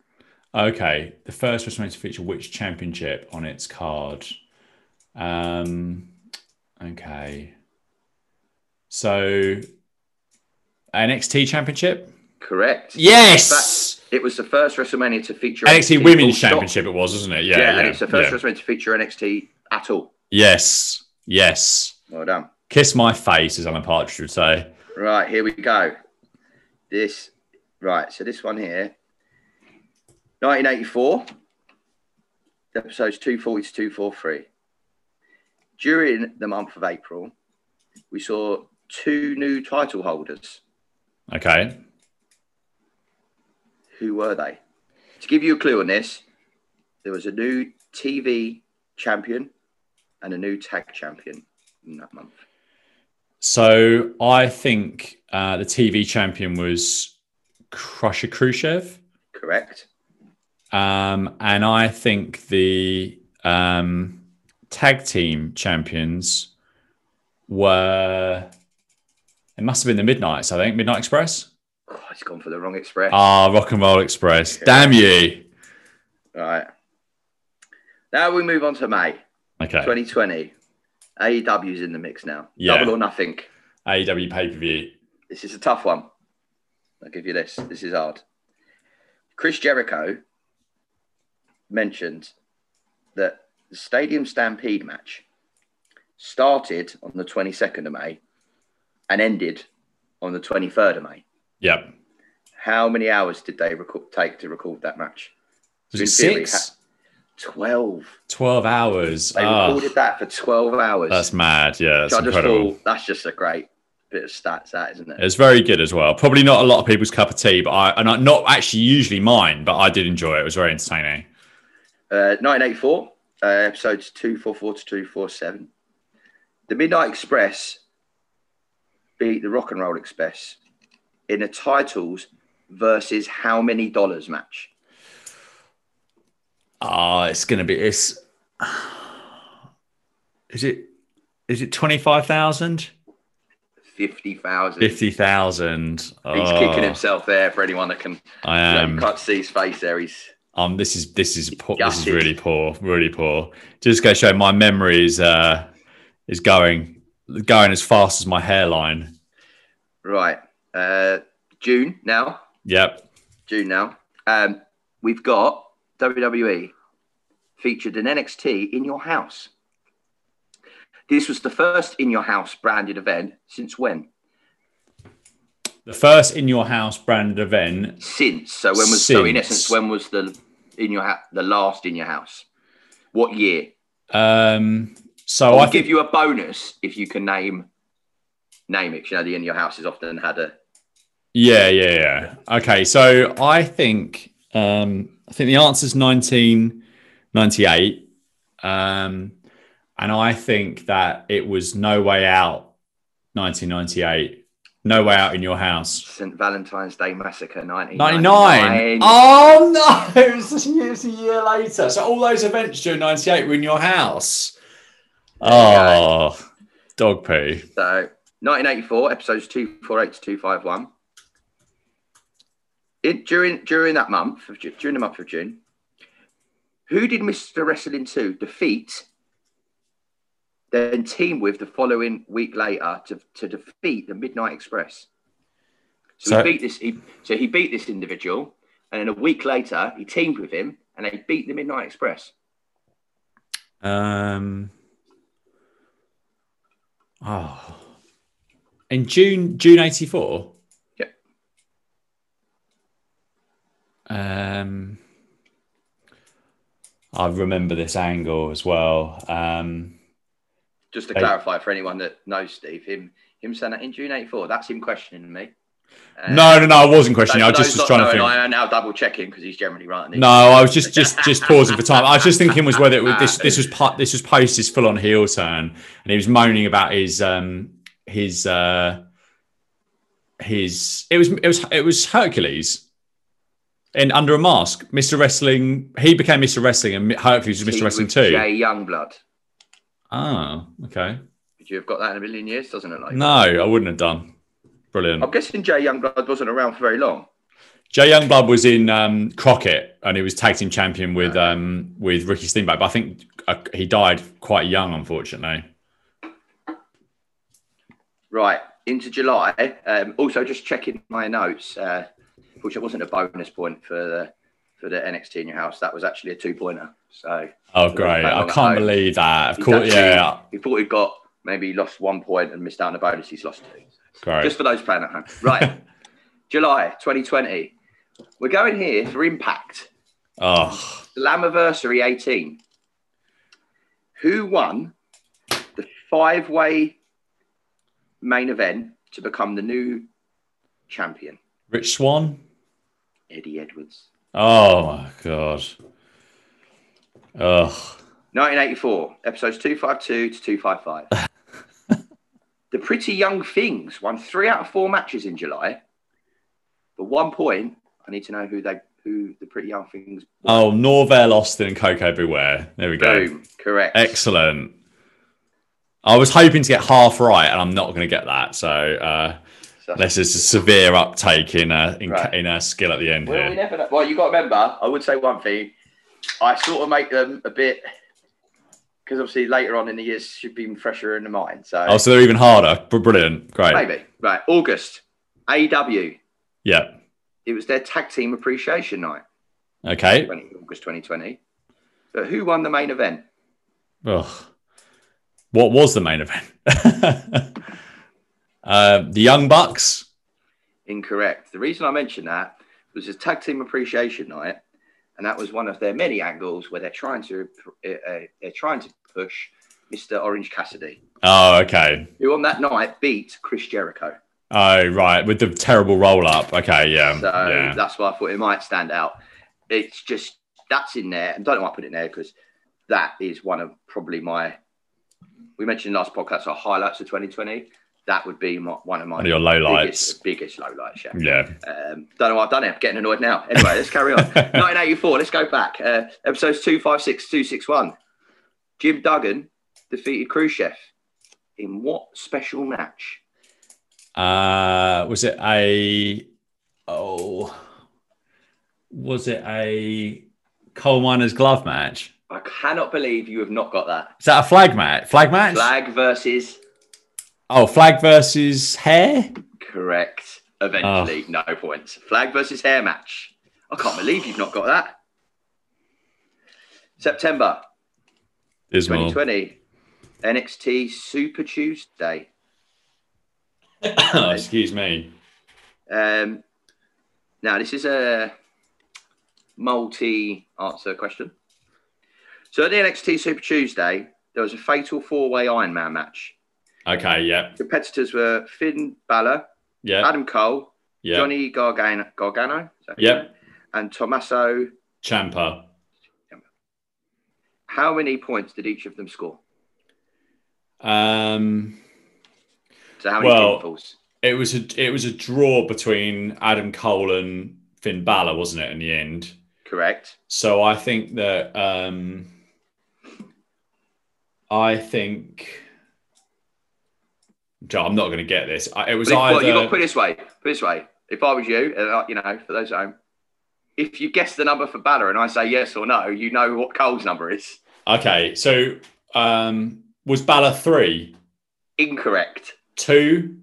Okay, the first WrestleMania to feature which championship on its card? Um, okay, so NXT championship. Correct. Yes, It was the first WrestleMania to feature NXT full Women's stop. Championship. It was, wasn't it? Yeah, Yeah, yeah. and it's the first yeah. WrestleMania to feature NXT at all. Yes, yes. Well done. Kiss my face, as Alan Partridge would say. Right, here we go. This, right, so this one here, 1984, episodes 240 to 243. During the month of April, we saw two new title holders. Okay. Who were they? To give you a clue on this, there was a new TV champion and a new tag champion in that month. So I think uh, the TV champion was Crusher Khrushchev. Correct? Um, and I think the um, tag team champions were, it must have been the Midnights, I think, Midnight Express. Oh, it's gone for the wrong express. Ah, Rock and Roll Express. Damn you. Right. Now we move on to May Okay. 2020. AEW's in the mix now. Yeah. Double or nothing. AEW pay per view. This is a tough one. I'll give you this. This is hard. Chris Jericho mentioned that the Stadium Stampede match started on the 22nd of May and ended on the 23rd of May. Yep. How many hours did they record, take to record that match? Was it In theory, six? 12. 12 hours. They Ah, recorded that for 12 hours. that's mad. Yeah, that's So I just thought that's just a great bit of stats, that isn't it? It's very good as well. Probably not a lot of people's cup of tea, but I and I, not actually usually mine, but I did enjoy it. It was very entertaining. Uh, 1984, uh, episodes 244 to 247. The Midnight Express beat the Rock and Roll Express in a titles versus how many dollars match? Ah, it's gonna be it's. Is it? Is it twenty five thousand? 50,000. Fifty thousand. He's Oh, kicking himself there for anyone that can. I am. can't see his face there. He's Um, this is this is poor, this is really poor, really poor. Just go show my memory is uh is going going as fast as my hairline. right. Uh, June now. Yep. June now. Um, we've got WWE featured in NXT in your house. This was the first in your house branded event since when? The first in your house branded event. Since. So when was so in essence when was the in your ha- the last in your house? What year? Um, so I'll I give you a bonus if you can name name it. You know, the in your house has often had a Yeah, yeah, yeah. Okay, so I think um, I think the answer is 1998, um, and I think that it was No Way Out, 1998. No Way Out in Your House. St. Valentine's Day Massacre 99. 1999. Oh no, it was, a year, it was a year later. So all those events during 98 were in your house. Oh, dog poo. So 1984, episodes 248 to 251. It, during during that month, of during the month of June, who did Mr. Wrestling 2 defeat, then team with the following week later to, to defeat the Midnight Express? So, So- he beat this. He, so he beat this individual, and then a week later he teamed with him, and they beat the Midnight Express. Um. Oh. In June, June eighty four. Yep. Um. I remember this angle as well. Um. Just to Hey. clarify for anyone that knows Steve, him him saying that in June '84, that's him questioning me. Uh, No, no, no. I wasn't questioning. I just was trying to think. I am now double checking because he's generally right. No, I was just just just pausing for time. I was just thinking was whether it was, this this was part this was post his full on heel turn, and he was moaning about his um his uh his it was it was it was Hercules in under a mask. Mr. Wrestling, he became Mr. Wrestling, and Hercules was Mr. Wrestling too. Jay Youngblood. Oh, okay. Would you have got that in a million years? Doesn't it? Like No, I wouldn't have done. Brilliant. I'm guessing Jay Youngblood wasn't around for very long. Jay Youngblood was in um, Crockett, and he was tag team champion with um, with Ricky Steamboat. But I think uh, he died quite young, unfortunately. Right into July. Um, also, just checking my notes, uh, which it wasn't a bonus point for the for the NXT in your house. That was actually a two pointer. So Oh, great! I can't believe that. Of he's course, actually- yeah, He thought he'd got maybe lost one point and missed out on a bonus. He's lost two. Great. Just for those playing at home. Right. July 2020. We're going here for Impact. oh, Slammiversary 18. Who won the five way main event to become the new champion? Rich Swann. Eddie Edwards. Oh my god. Oh, 1984, episodes 252 to 255. the Pretty Young Things won three out of four matches in July. But one point, I need to know who they who the Pretty Young Things. oh, Norvell Austin and Koko B. Ware. There we go. Boom, correct. Excellent. I was hoping to get half right, and I'm not going to get that. So, uh, there's a severe uptake in uh, in, Right. in uh, skill at the end Well, we here. never know. Well, you got to remember, I would say one thing. I sort of make them a bit because obviously later on in the years should be even fresher in the mind. So Oh, so they're even harder. Br- Brilliant. Great. maybe right. August, AW. Yeah. It was their tag team appreciation night, Okay. 20, August 2020. But who won the main event? Ugh. What was the main event? uh, the Young Bucks. Incorrect. The reason I mentioned that was his tag team appreciation night, and that was one of their many angles where they're trying to uh, uh, they're trying to push Mr. Orange Cassidy, Oh, okay. who on that night beat Chris Jericho. Oh, right. With the terrible roll up. Okay. Yeah. So yeah. that's why I thought it might stand out. It's just that's in there. I don't know why I put it in there because that is one of probably my. We mentioned last podcast our highlights of 2020. That would be my, one of my One of your lowlights. biggest, biggest lowlights. Yeah. Yeah. Um, don't know why I've done it. I'm getting annoyed now. Anyway, let's carry on. 1984. Let's go back. Uh, episodes 256, 261. Jim Duggan defeated Khrushchev in what special match? Uh, was it a oh was it a coal miner's glove match? I cannot believe you have not got that. Is that a flag match? Flag match? Flag versus Oh, flag versus hair? correct. Eventually, no points. Flag versus hair match. I can't believe you've not got that. September Dismal. 2020. NXT Super Tuesday. Excuse me. Um, now, this is a multi answer question. So at the NXT Super Tuesday, there was a fatal four way Iron Man match. Okay. Yeah. Competitors were Finn Balor, Yeah. Adam Cole, Yeah. Johnny Gargano, Gargano is that his Yep. name? and Tommaso. Ciampa. How many points did each of them score? Um. So how many Well-? It was a it was a draw between Adam Cole and Finn Balor, wasn't it? In the end. Correct. So I think that um, I think Joe, I'm not going to get this. I- It was well, either you got to put it this way. Put it this way. If I was you, uh, you know, for those at home, if you guess the number for Balor and I say yes or no, you know what Cole's number is. okay. So um, was Balor three, Incorrect. two,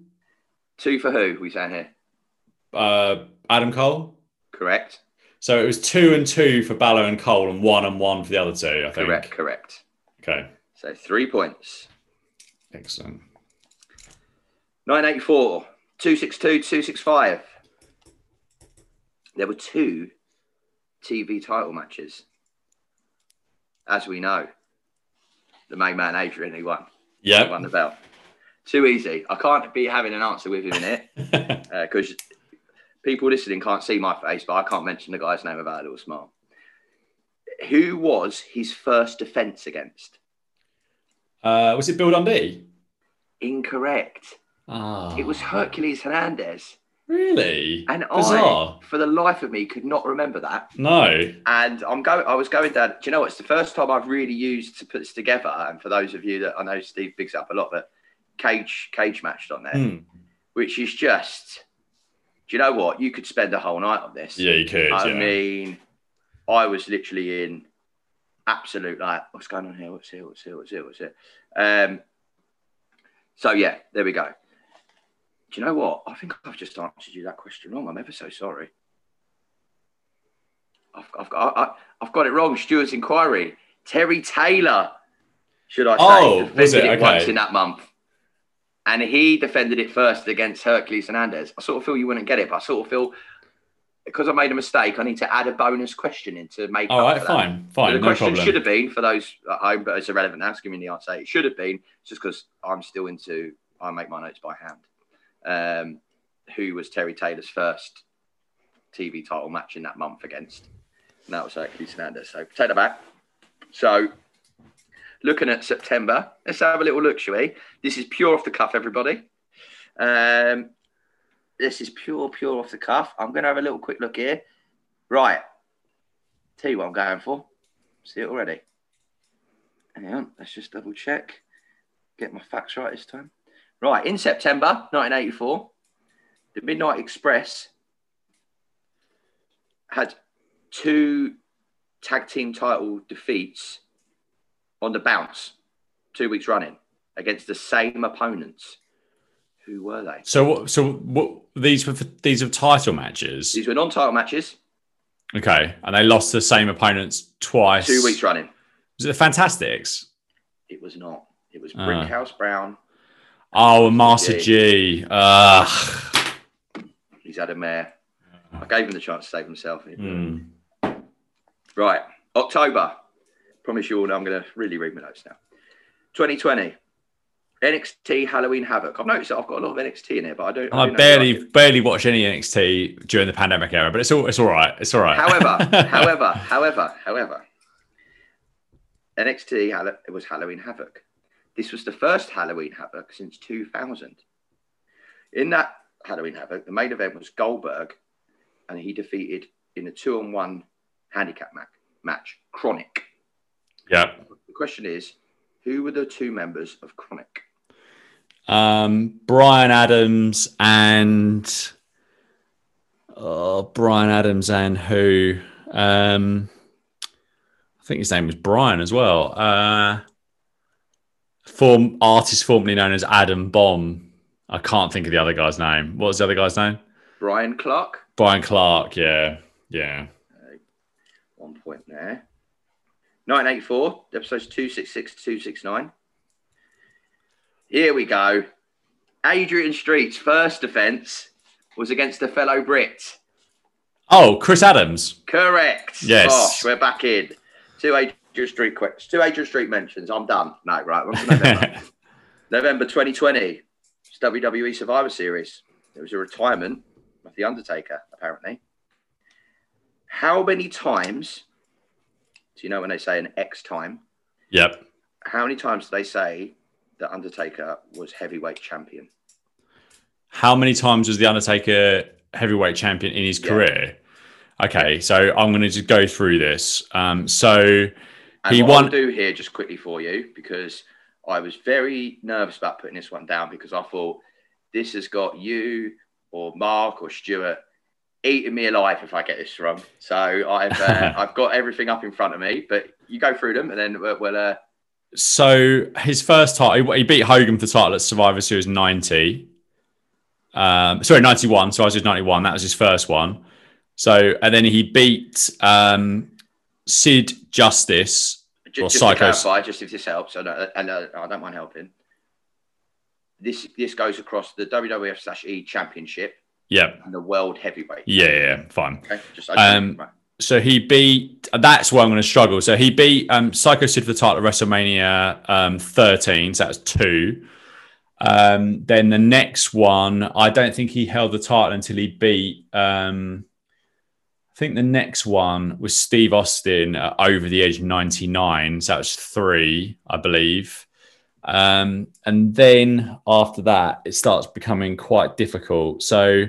Two for who? We saying here. uh, Adam Cole? Correct. So it was two and two for Balor and Cole, and one and one for the other two. I think. Correct. Correct. Okay. So three points. Excellent. 984, 262, 265. There were two TV title matches. As we know, the main man Adrian, he won. He Yep. won the belt. Too easy. I can't be having an answer with him in it because people listening can't see my face, but I can't mention the guy's name without a little smile. Who was his first defense against? uh, was it Bill Dundee? Incorrect. Ah, It was Hercules Hernandez. really And bizarre. I, for the life of me, could not remember that. No. And I'm going. I was going down. Do you know what? It's the first time I've really used to put this together. And for those of you that I know, Steve bigs up a lot, but cage cage matched on there, Hmm. which is just. Do you know what? You could spend a whole night on this. Yeah, you could. I yeah. mean, I was literally in absolute like, what's going on here? What's here? What's here? What's here? What's here? Um. So yeah, there we go. Do you know what? I think I've just answered you that question wrong. I'm ever so sorry. I've, I've got I, I've got it wrong. Stuart's inquiry. Terry Taylor, should I say, Oh, defended was it? it once in that month, and he defended it first against Hercules Hernandez. I sort of feel you wouldn't get it, but I sort of feel because I made a mistake, I need to add a bonus question in to make. All up right, for that. fine, So fine, the no question problem. should have been for those uh, at home, but it's irrelevant now. It's giving me the answer. It should have been just because I'm still into. I make my notes by hand. Um, who was Terry Taylor's first TV title match in that month against? And that was Hercules Hernandez. So take that back. So looking at September, let's have a little look, shall we? This is pure off the cuff, everybody. Um, this is pure, pure off the cuff. I'm going to have a little quick look here. Right. Tell you what I'm going for. See it already. Hang on, let's just double check. Get my facts right this time. Right, in September 1984, the Midnight Express had two tag team title defeats on the bounce, two weeks running against the same opponents. Who were they? So. So, what? These were these are title matches. These were non-title matches, Okay, and they lost the same opponents twice. two weeks running. Was it the Fantastics? It was not. It was Ah. Brickhouse Brown. Oh, Master G. Ugh. He's had a mare. I gave him the chance to save himself. Hmm. Right, October. Promise you all I'm going to really read my notes now. 2020. NXT Halloween Havoc. I've noticed that I've got a lot of NXT in here, but I don't. I do know barely I barely watch any NXT during the pandemic era, but it's all it's all right. It's all right. However, however, however, however, NXT it was Halloween Havoc. This was the first Halloween Havoc since 2000. In that Halloween Havoc, the main event was Goldberg, and he defeated in a two-on-one handicap ma- match KroniK. yeah. The question is, who were the two members of KroniK? Um, Brian Adams and oh, Brian Adams and who? Um, I think his name was Brian as well. Uh, form artist formerly known as Adam Bomb. I can't think of the other guy's name. What was the other guy's name? Bryan Clark. Bryan Clark. Yeah, yeah. Uh, one point there. 1984, episodes 266 to 269. Here we go. Adrian Street's first defence was against a fellow Brit. Oh, Chris Adams. Correct. Yes. Gosh, we're back in. 2 just street quick, two Adrian Street mentions. I'm done. No, right. November. November 2020, it's WWE Survivor Series. It was a retirement of The Undertaker, apparently. How many times do you know when they say an X time? Yep. How many times do they say The Undertaker was heavyweight champion? How many times was The Undertaker heavyweight champion in his yeah. career? Okay, so I'm going to just go through this. Um, so and he what won. I'll do here just quickly for you because I was very nervous about putting this one down because I thought this has got you or Mark or Stuart eating me alive if I get this wrong. So I've uh, I've got everything up in front of me, but you go through them and then we'll. we'll uh, So his first title, he beat Hogan for the title at Survivor Series 90. Um, sorry, 91. So I was just 91. That was his first one. So, and then he beat um, Sid Justice. ju- Well, just to clarify, just if this helps, and, uh, and uh, I don't mind helping. This this goes across the WWF slash E Championship Yeah. and the World Heavyweight. Yeah, yeah, fine. Okay, just I Um, right. So he beat. That's where I'm going to struggle. So he beat um, Psycho Sid for the title at WrestleMania um, 13. So that was two. Um, then the next one, I don't think he held the title until he beat. Um, I think the next one was Steve Austin at Over the Edge 99. So that was three, I believe. Um, and then after that, it starts becoming quite difficult. So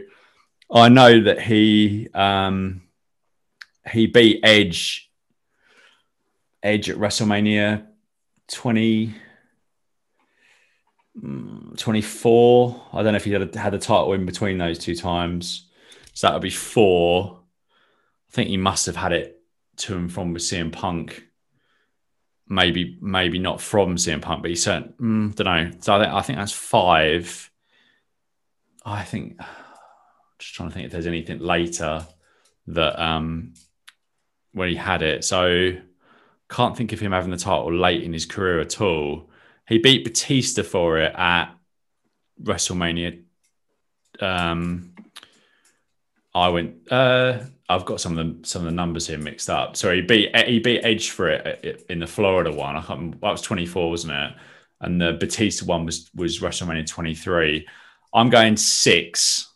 I know that he um, he beat Edge Edge at WrestleMania 20, mm, 24. I don't know if he had a, had a title in between those two times. So that would be four. I think he must have had it to and from with CM Punk. Maybe, maybe not from CM Punk, but he certainly mm, don't know. So I think I think that's five. I think just trying to think if there's anything later that um when he had it. So can't think of him having the title late in his career at all. He beat Batista for it at WrestleMania. Um, I went. Uh, I've got some of the some of the numbers here mixed up. Sorry, he beat he beat Edge for it in the Florida one. I can't. remember- That was twenty four, wasn't it? And the Batista one was was WrestleMania twenty three. I'm going six.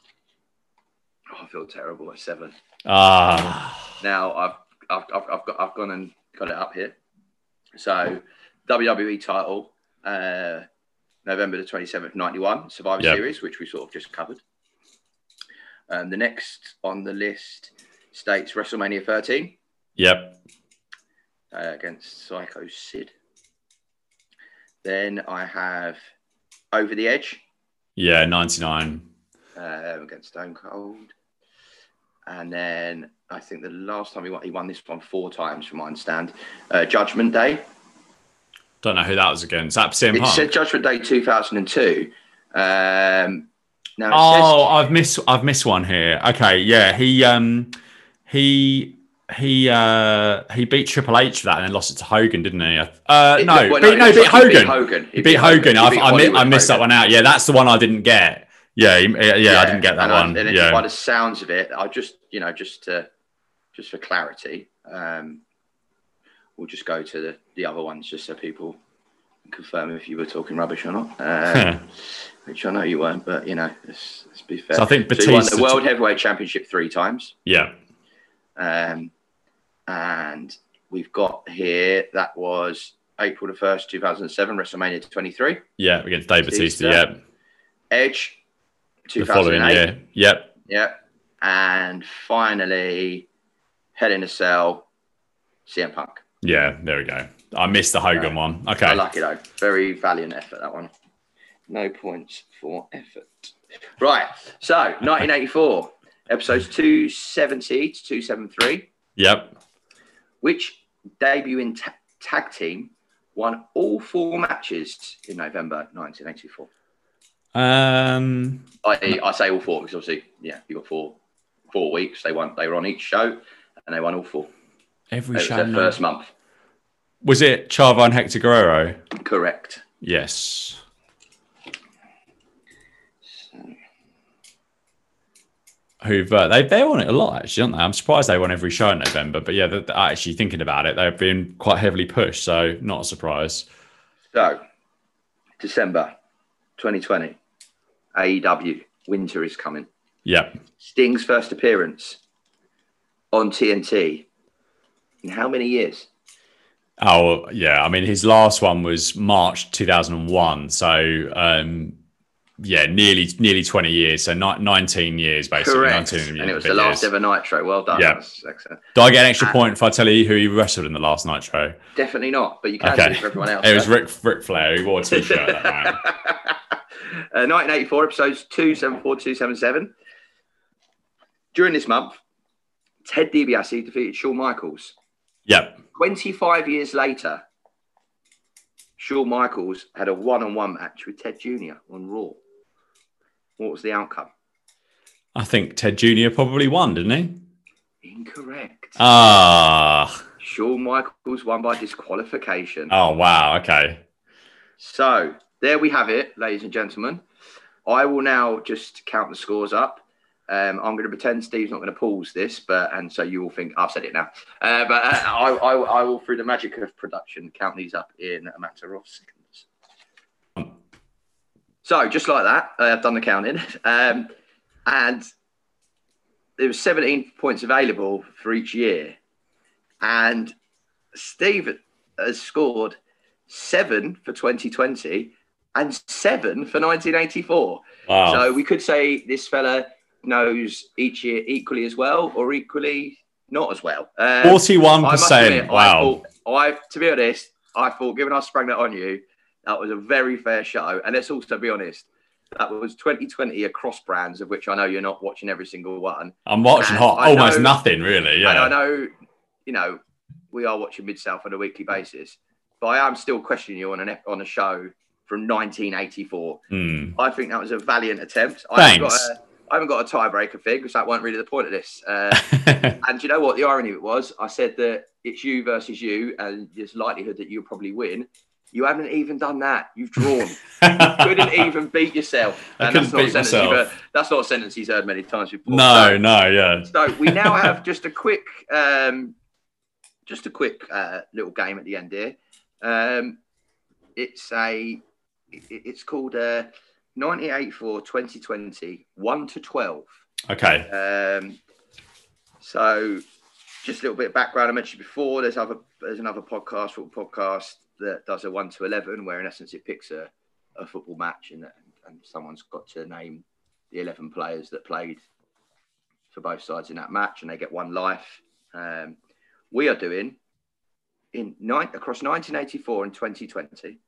Oh, I feel terrible at seven. Ah, Now I've I've, I've, I've got I've gone and got it up here. So WWE title, uh, November the twenty seventh, ninety one, Survivor Yep. Series, which we sort of just covered. Um, the next on the list states WrestleMania thirteen yep, uh, against Psycho Sid. Then I have Over the Edge yeah, ninety nine. um, against Stone Cold. And then I think the last time he won, he won this one four times, from my understand. Uh, Judgment Day. Don't know who that was against. That CM It Punk. said Judgment Day 2002. Um, now Oh, I've missed I've missed one here. Okay, yeah, he um he he uh he beat Triple H for that and then lost it to Hogan, didn't he? Uh no, well, beat, no, no, beat he beat Hogan. Hogan. He beat Hogan. He beat I, I Hollywood missed that one out. Yeah, that's the one I didn't get. Yeah, he- yeah, yeah, I didn't get that I- one. and it's yeah. by the sounds of it, I just, you know, just to, just for clarity, um, we'll just go to the, the other ones just so people confirm if you were talking rubbish or not. Uh, which I know you weren't, but you know, let's, let's be fair. So I think he won the World Heavyweight Championship three times, yeah, um, and we've got here that was April the first, two thousand and seven, WrestleMania twenty three, yeah, against Dave Batista. Yeah, Edge, two the thousand following year. Yep. Yep. And finally, Hell in a Cell, CM Punk. Yeah, there we go. I missed the Hogan one. Okay. I like it though. Very valiant effort, that one. No points for effort. Right. So, 1984, episodes 270 to 273, Yep. which debut in ta- tag team won all four matches in November 1984. Um I, I say all four because obviously, yeah, you got four four weeks. They won. They were on each show, and they won all four. every It was show. their no- first month. Was it Chavo and Hector Guerrero? Correct. Yes. Who've uh, they they won it a lot actually, aren't they? I'm surprised they won every show in November, but yeah, they're, they're actually thinking about it, they've been quite heavily pushed, so not a surprise. So, December 2020, AEW Winter is coming. Yeah, Sting's first appearance on TNT in how many years? Oh yeah, I mean his last one was March 2001, so um, yeah, nearly nearly 20 years, so ni- 19 years basically. Correct. 19 And it was the last years. ever Nitro. Well done. Yeah. Do I get an extra point if I tell you who you wrestled in the last Nitro? Definitely not, but you can Okay, do it for everyone else. it was huh? Ric Flair. He wore a t-shirt that night. uh, 1984 episodes 274 277. During this month, Ted DiBiase defeated Shawn Michaels. Yep. 25 years later, Shawn Michaels had a one on one match with Ted Jr. on Raw. What was the outcome? I think Ted Jr. probably won, didn't he? Incorrect. Ah. Shawn Michaels won by disqualification. Oh wow. Okay. So there we have it, ladies and gentlemen. I will now just count the scores up. Um, I'm going to pretend Steve's not going to pause this, but and so you will think I've said it now. Uh, but uh, I, I, I will, through the magic of production, count these up in a matter of seconds. So just like that, uh, I've done the counting, um, and there was 17 points available for each year, and Steve has scored seven for 2020 and seven for 1984. Wow. So we could say this fella knows each year equally as well, or equally not as well. Um, Forty-one I must percent. admit, I Wow. thought, I, to be honest, I thought, given I sprang that on you, that was a very fair show. And let's also be honest, that was 2020 across brands, of which I know you're not watching every single one. I'm watching and hot. I Almost know- nothing really. Yeah. And I know, you know, we are watching Mid South on a weekly basis, but I am still questioning you on an on a show from 1984. Hmm. I think that was a valiant attempt. I haven't, got Thanks. I haven't got a tiebreaker thing because that weren't really the point of this. Uh, and you know what the irony of it was? I said that it's you versus you, and there's likelihood that you'll probably win. You haven't even done that. You've drawn. couldn't even beat yourself. And that's not, a sentence myself. heard, that's not a sentence he's heard many times before. no, So- no, yeah. so we now have just a quick, um, just a quick uh, little game at the end here. Um, it's a, it- it's called uh, 1984 2020 1 to 12. Okay. Um, so just a little bit of background. I mentioned before. There's other there's another podcast, football podcast that does a one to eleven, where in essence it picks a, a football match and and someone's got to name the eleven players that played for both sides in that match, and they get one life. Um, we are doing in nine across 1984 and 2020.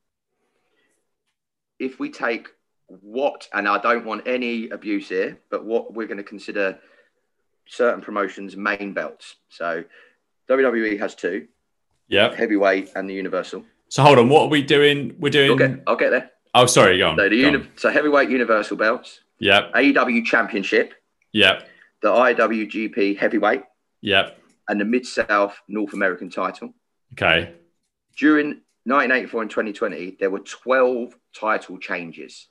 If we take what, and I don't want any abuse here, but what we're going to consider certain promotions' main belts. So WWE has two, Yeah. heavyweight and the Universal. So hold on. What are we doing? We're doing. I'll I'll get there. Oh, sorry. Go on. So the go uni- on. so heavyweight Universal belts, Yep. AEW Championship, Yep. the IWGP Heavyweight, Yep. and the Mid South North American title. Okay. During 1984 and 2020, there were 12 title changes.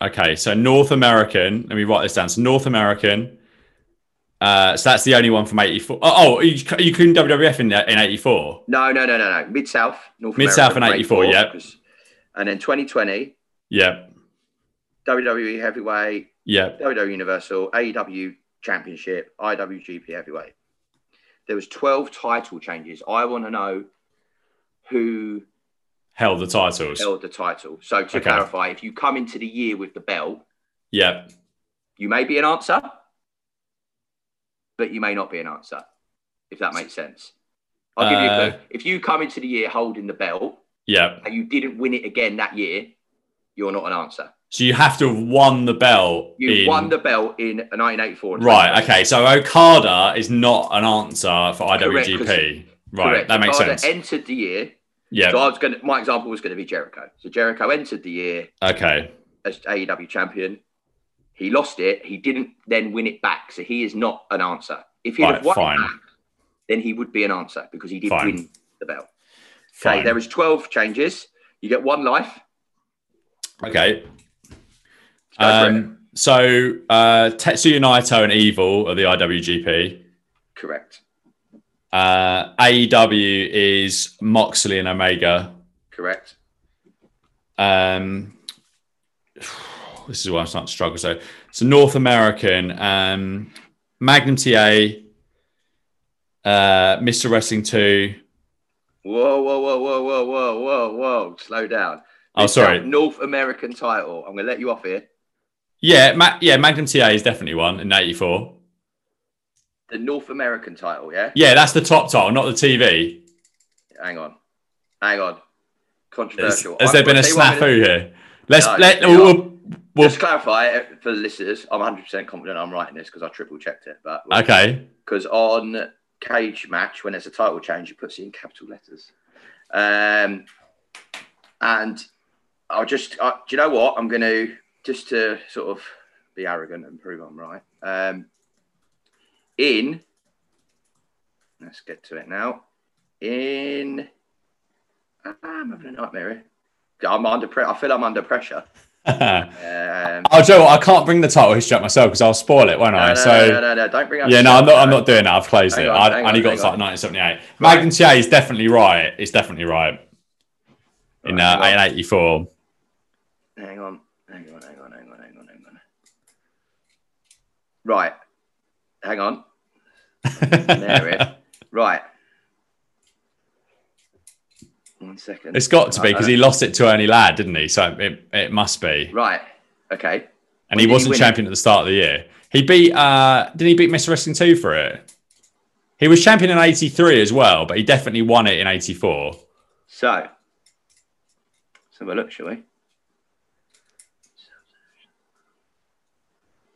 Okay. So North American. Let me write this down. So North American. Uh, so that's the only one from '84. Oh, oh you, you couldn't WWF in in '84. No, no, no, no, no. Mid South, North Mid-South American, and 84, Yeah. And then 2020, Yeah. WWE Heavyweight, Yeah. WWE Universal, AEW Championship, IWGP Heavyweight. There was 12 title changes. I want to know who Held the titles. held the title. So to Okay. clarify, if you come into the year with the belt, yeah, you may be an answer, but you may not be an answer, if that makes sense. I'll give you a Uh, clue. If you come into the year holding the belt yeah, and you didn't win it again that year, you're not an answer. So you have to have won the belt. You in- won the belt in 1984. Right. Okay. So Okada is not an answer for IWGP. Right. Correct. That makes Okada sense. entered the year. Yeah. So I was going to, my example was going to be Jericho. So Jericho entered the year Okay. as AEW champion. He lost it. He didn't then win it back. So he is not an answer. If he'd Right, have won fine. it back, then he would be an answer because he did Fine. win the belt. Okay, Fine. there was 12 changes. You get one life. Okay. Go for it. Um, so uh, Tetsuya Naito and Evil are the IWGP. Correct. Uh, AEW is Moxley and Omega. Correct. Um, this is why I'm starting to struggle. So, so North American, um, Magnum TA, uh, Mr. Wrestling 2. Whoa, whoa, whoa, whoa, whoa, whoa, whoa, whoa. Slow down. Oh, This sorry. North American title. I'm going to let you off here. Yeah, Ma- yeah, Magnum TA is definitely one in 84. The North American title, yeah? Yeah, that's the top title, not the TV. Hang on. Hang on. Controversial. has I- there been a I'll tell you what I'm gonna- snafu here? Let's No, let we'll, we'll, Just clarify uh, for the listeners, I'm 100% confident I'm writing this because I triple checked it. But okay. because on cage match, when there's a title change, it puts it in capital letters. Um, and I'll just, uh, do you know what? I'm going to, just to sort of be arrogant and prove I'm right. Um, in, let's get to it now. In, I'm having a nightmare. I'm under pressure. I feel I'm under pressure. Um, Oh, Joe, I can't bring the title history up myself because I'll spoil it, won't I? no, no, so no, no, no, no, don't bring up. yeah, no, I'm not. I'm not doing that. I've closed Hang it. on, I hang only on, got to like on. 1978. Magnum TA is definitely right. It's definitely right. In Right, uh, hang on. Hang on, hang on, hang on, hang on, hang on, hang on. Right, hang on. There it. Right. One second. It's got to be because he lost it to Ernie Ladd, didn't he? So it, it must be. Right. Okay. And When he wasn't it? champion at the start of the year. He beat. uh Did he beat Mr. Wrestling 2 for it? He was champion in 83 as well, but he definitely won it in 84. So, let's have a look, shall we?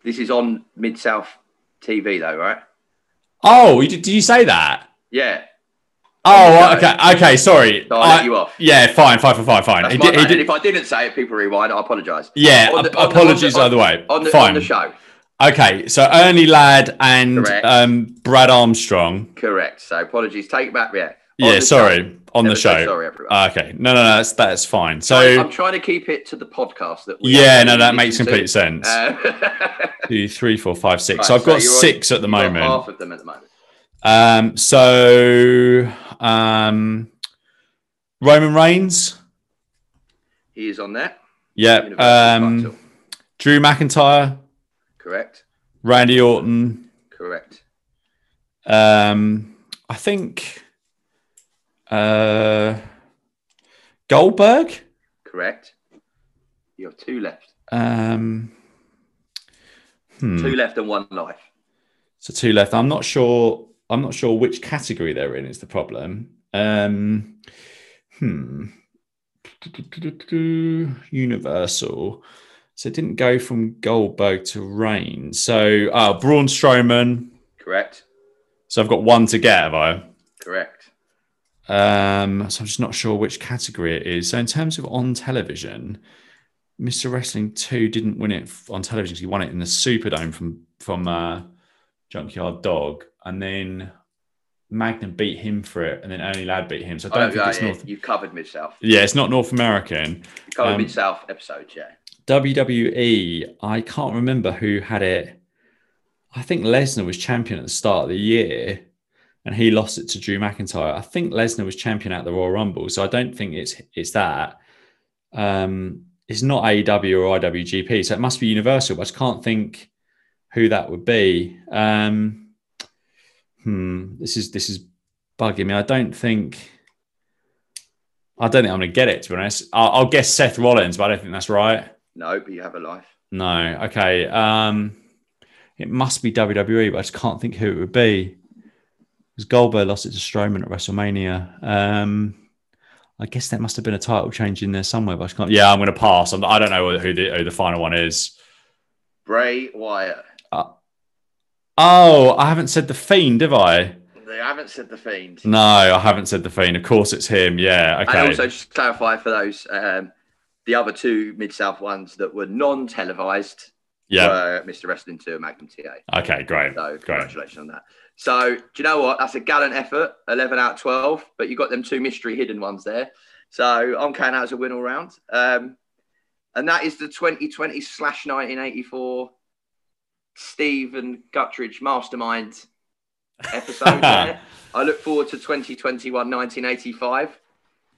This is on Mid South TV, though, right? Oh, you- did you say that? Yeah. Oh, Okay. okay. Sorry. So I'll let I- you off. Yeah, fine, fine, fine, fine, fine. He did, he did- if I didn't say it, people rewind. I apologise. yeah, the- ap- apologies the- either way. On the, fine. on the show. Okay, so Ernie Ladd and um, Brad Armstrong. Correct. So apologies. Take it back. Yeah. Yeah, sorry, show. on the Never say show. Sorry, everyone. Ah, okay, no, no, no, that's that's fine. So I- I'm trying to keep it to the podcast that we yeah, no, that makes to. complete sense. Uh, Two, three, four, five, six. right, so I've got you're on- six at the moment. Half of them at the moment. Um, so um, Roman Reigns. He is on there. Yeah. Um. Drew McIntyre, Correct. Randy Orton. Correct. Um, I think uh, Goldberg. Correct. You have two left. Um, hmm. Two left and one life. So two left. I'm not sure. I'm not sure which category they're in. Is the problem? Um, hmm. Universal. So it didn't go from Goldberg to Reigns. So uh, Braun Strowman. Correct. So I've got one to get. Have I? Correct. Um, so I'm just not sure which category it is. So in terms of on television, Mr. Wrestling Two didn't win it on television. He won it in the Superdome from from uh, Junkyard Dog, and then Magnum beat him for it, and then Ernie Ladd beat him. So I Oh, don't think yeah, it's yeah, North. You covered Mid South. Yeah, it's not North American. You covered Um, Mid South episodes, yeah. WWE, I can't remember who had it. I think Lesnar was champion at the start of the year and he lost it to Drew McIntyre. I think Lesnar was champion at the Royal Rumble, so I don't think it's it's that. Um, it's not AEW or IWGP, so it must be Universal, but I just can't think who that would be. Um, hmm, this is this is bugging me. I don't think I don't think I'm going to get it. To be honest, I'll, I'll guess Seth Rollins, but I don't think that's right. No, but you have a life. No. Okay. Um, it must be WWE, but I just can't think who it would be. Because Goldberg lost it to Strowman at WrestleMania. Um, I guess that must have been a title change in there somewhere, but I just can't. Yeah, I'm going to pass. I'm, I don't know who the, who the final one is. Bray Wyatt. Oh, I haven't said the Fiend, have I? I haven't said the Fiend. No, I haven't said the Fiend. Of course, it's him. Yeah. Okay. And also, just clarify for those, um, the other two Mid South ones that were non televised yeah. were Mr. Wrestling 2 and Magnum TA. Okay. Great. So, Great. congratulations on that. So, do you know what? That's a gallant effort, 11 out of 12, but you got them two mystery hidden ones there. So, I'm counting out as a win all round. Um, and that is the 2020 slash 1984 Steve and Guttridge Mastermind episode. I look forward to 2021 1985,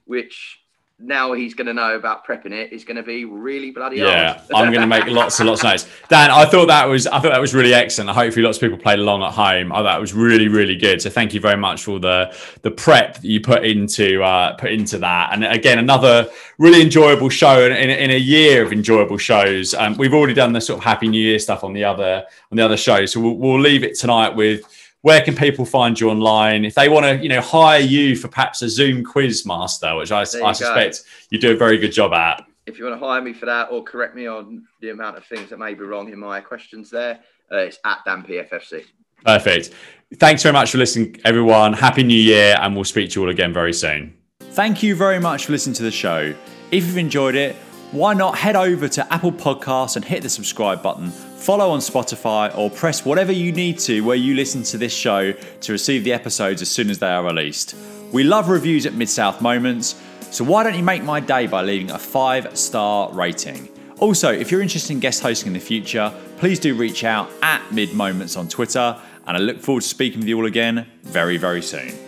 which now he's going to know about prepping it, is going to be really bloody Yeah, hard. I'm going to make lots and lots of notes. Dan, I thought that was I thought that was really excellent. Hopefully, lots of people played along at home. I thought it was really really good. So thank you very much for the the prep that you put into uh, put into that. And again, another really enjoyable show in, in, in a year of enjoyable shows. Um, we've already done the sort of Happy New Year stuff on the other on the other show, so we'll, we'll leave it tonight with where can people find you online? If they want to you know hire you for perhaps a zoom quiz master which i, you I go. suspect you do a very good job at. If you want to hire me for that or correct me on the amount of things that may be wrong in my questions there, uh, it's at Dan PFFC. perfect. Thanks very much for listening everyone. Happy new year and we'll speak to you all again very soon. Thank you very much for listening to the show. If you've enjoyed it why not head over to apple podcasts and hit the subscribe button follow on spotify or press whatever you need to where you listen to this show to receive the episodes as soon as they are released. We love reviews at mid-south moments so why don't you make my day by leaving a five star rating? Also if you're interested in guest hosting in the future please do reach out at mid moments on twitter and i look forward to speaking with you all again very very soon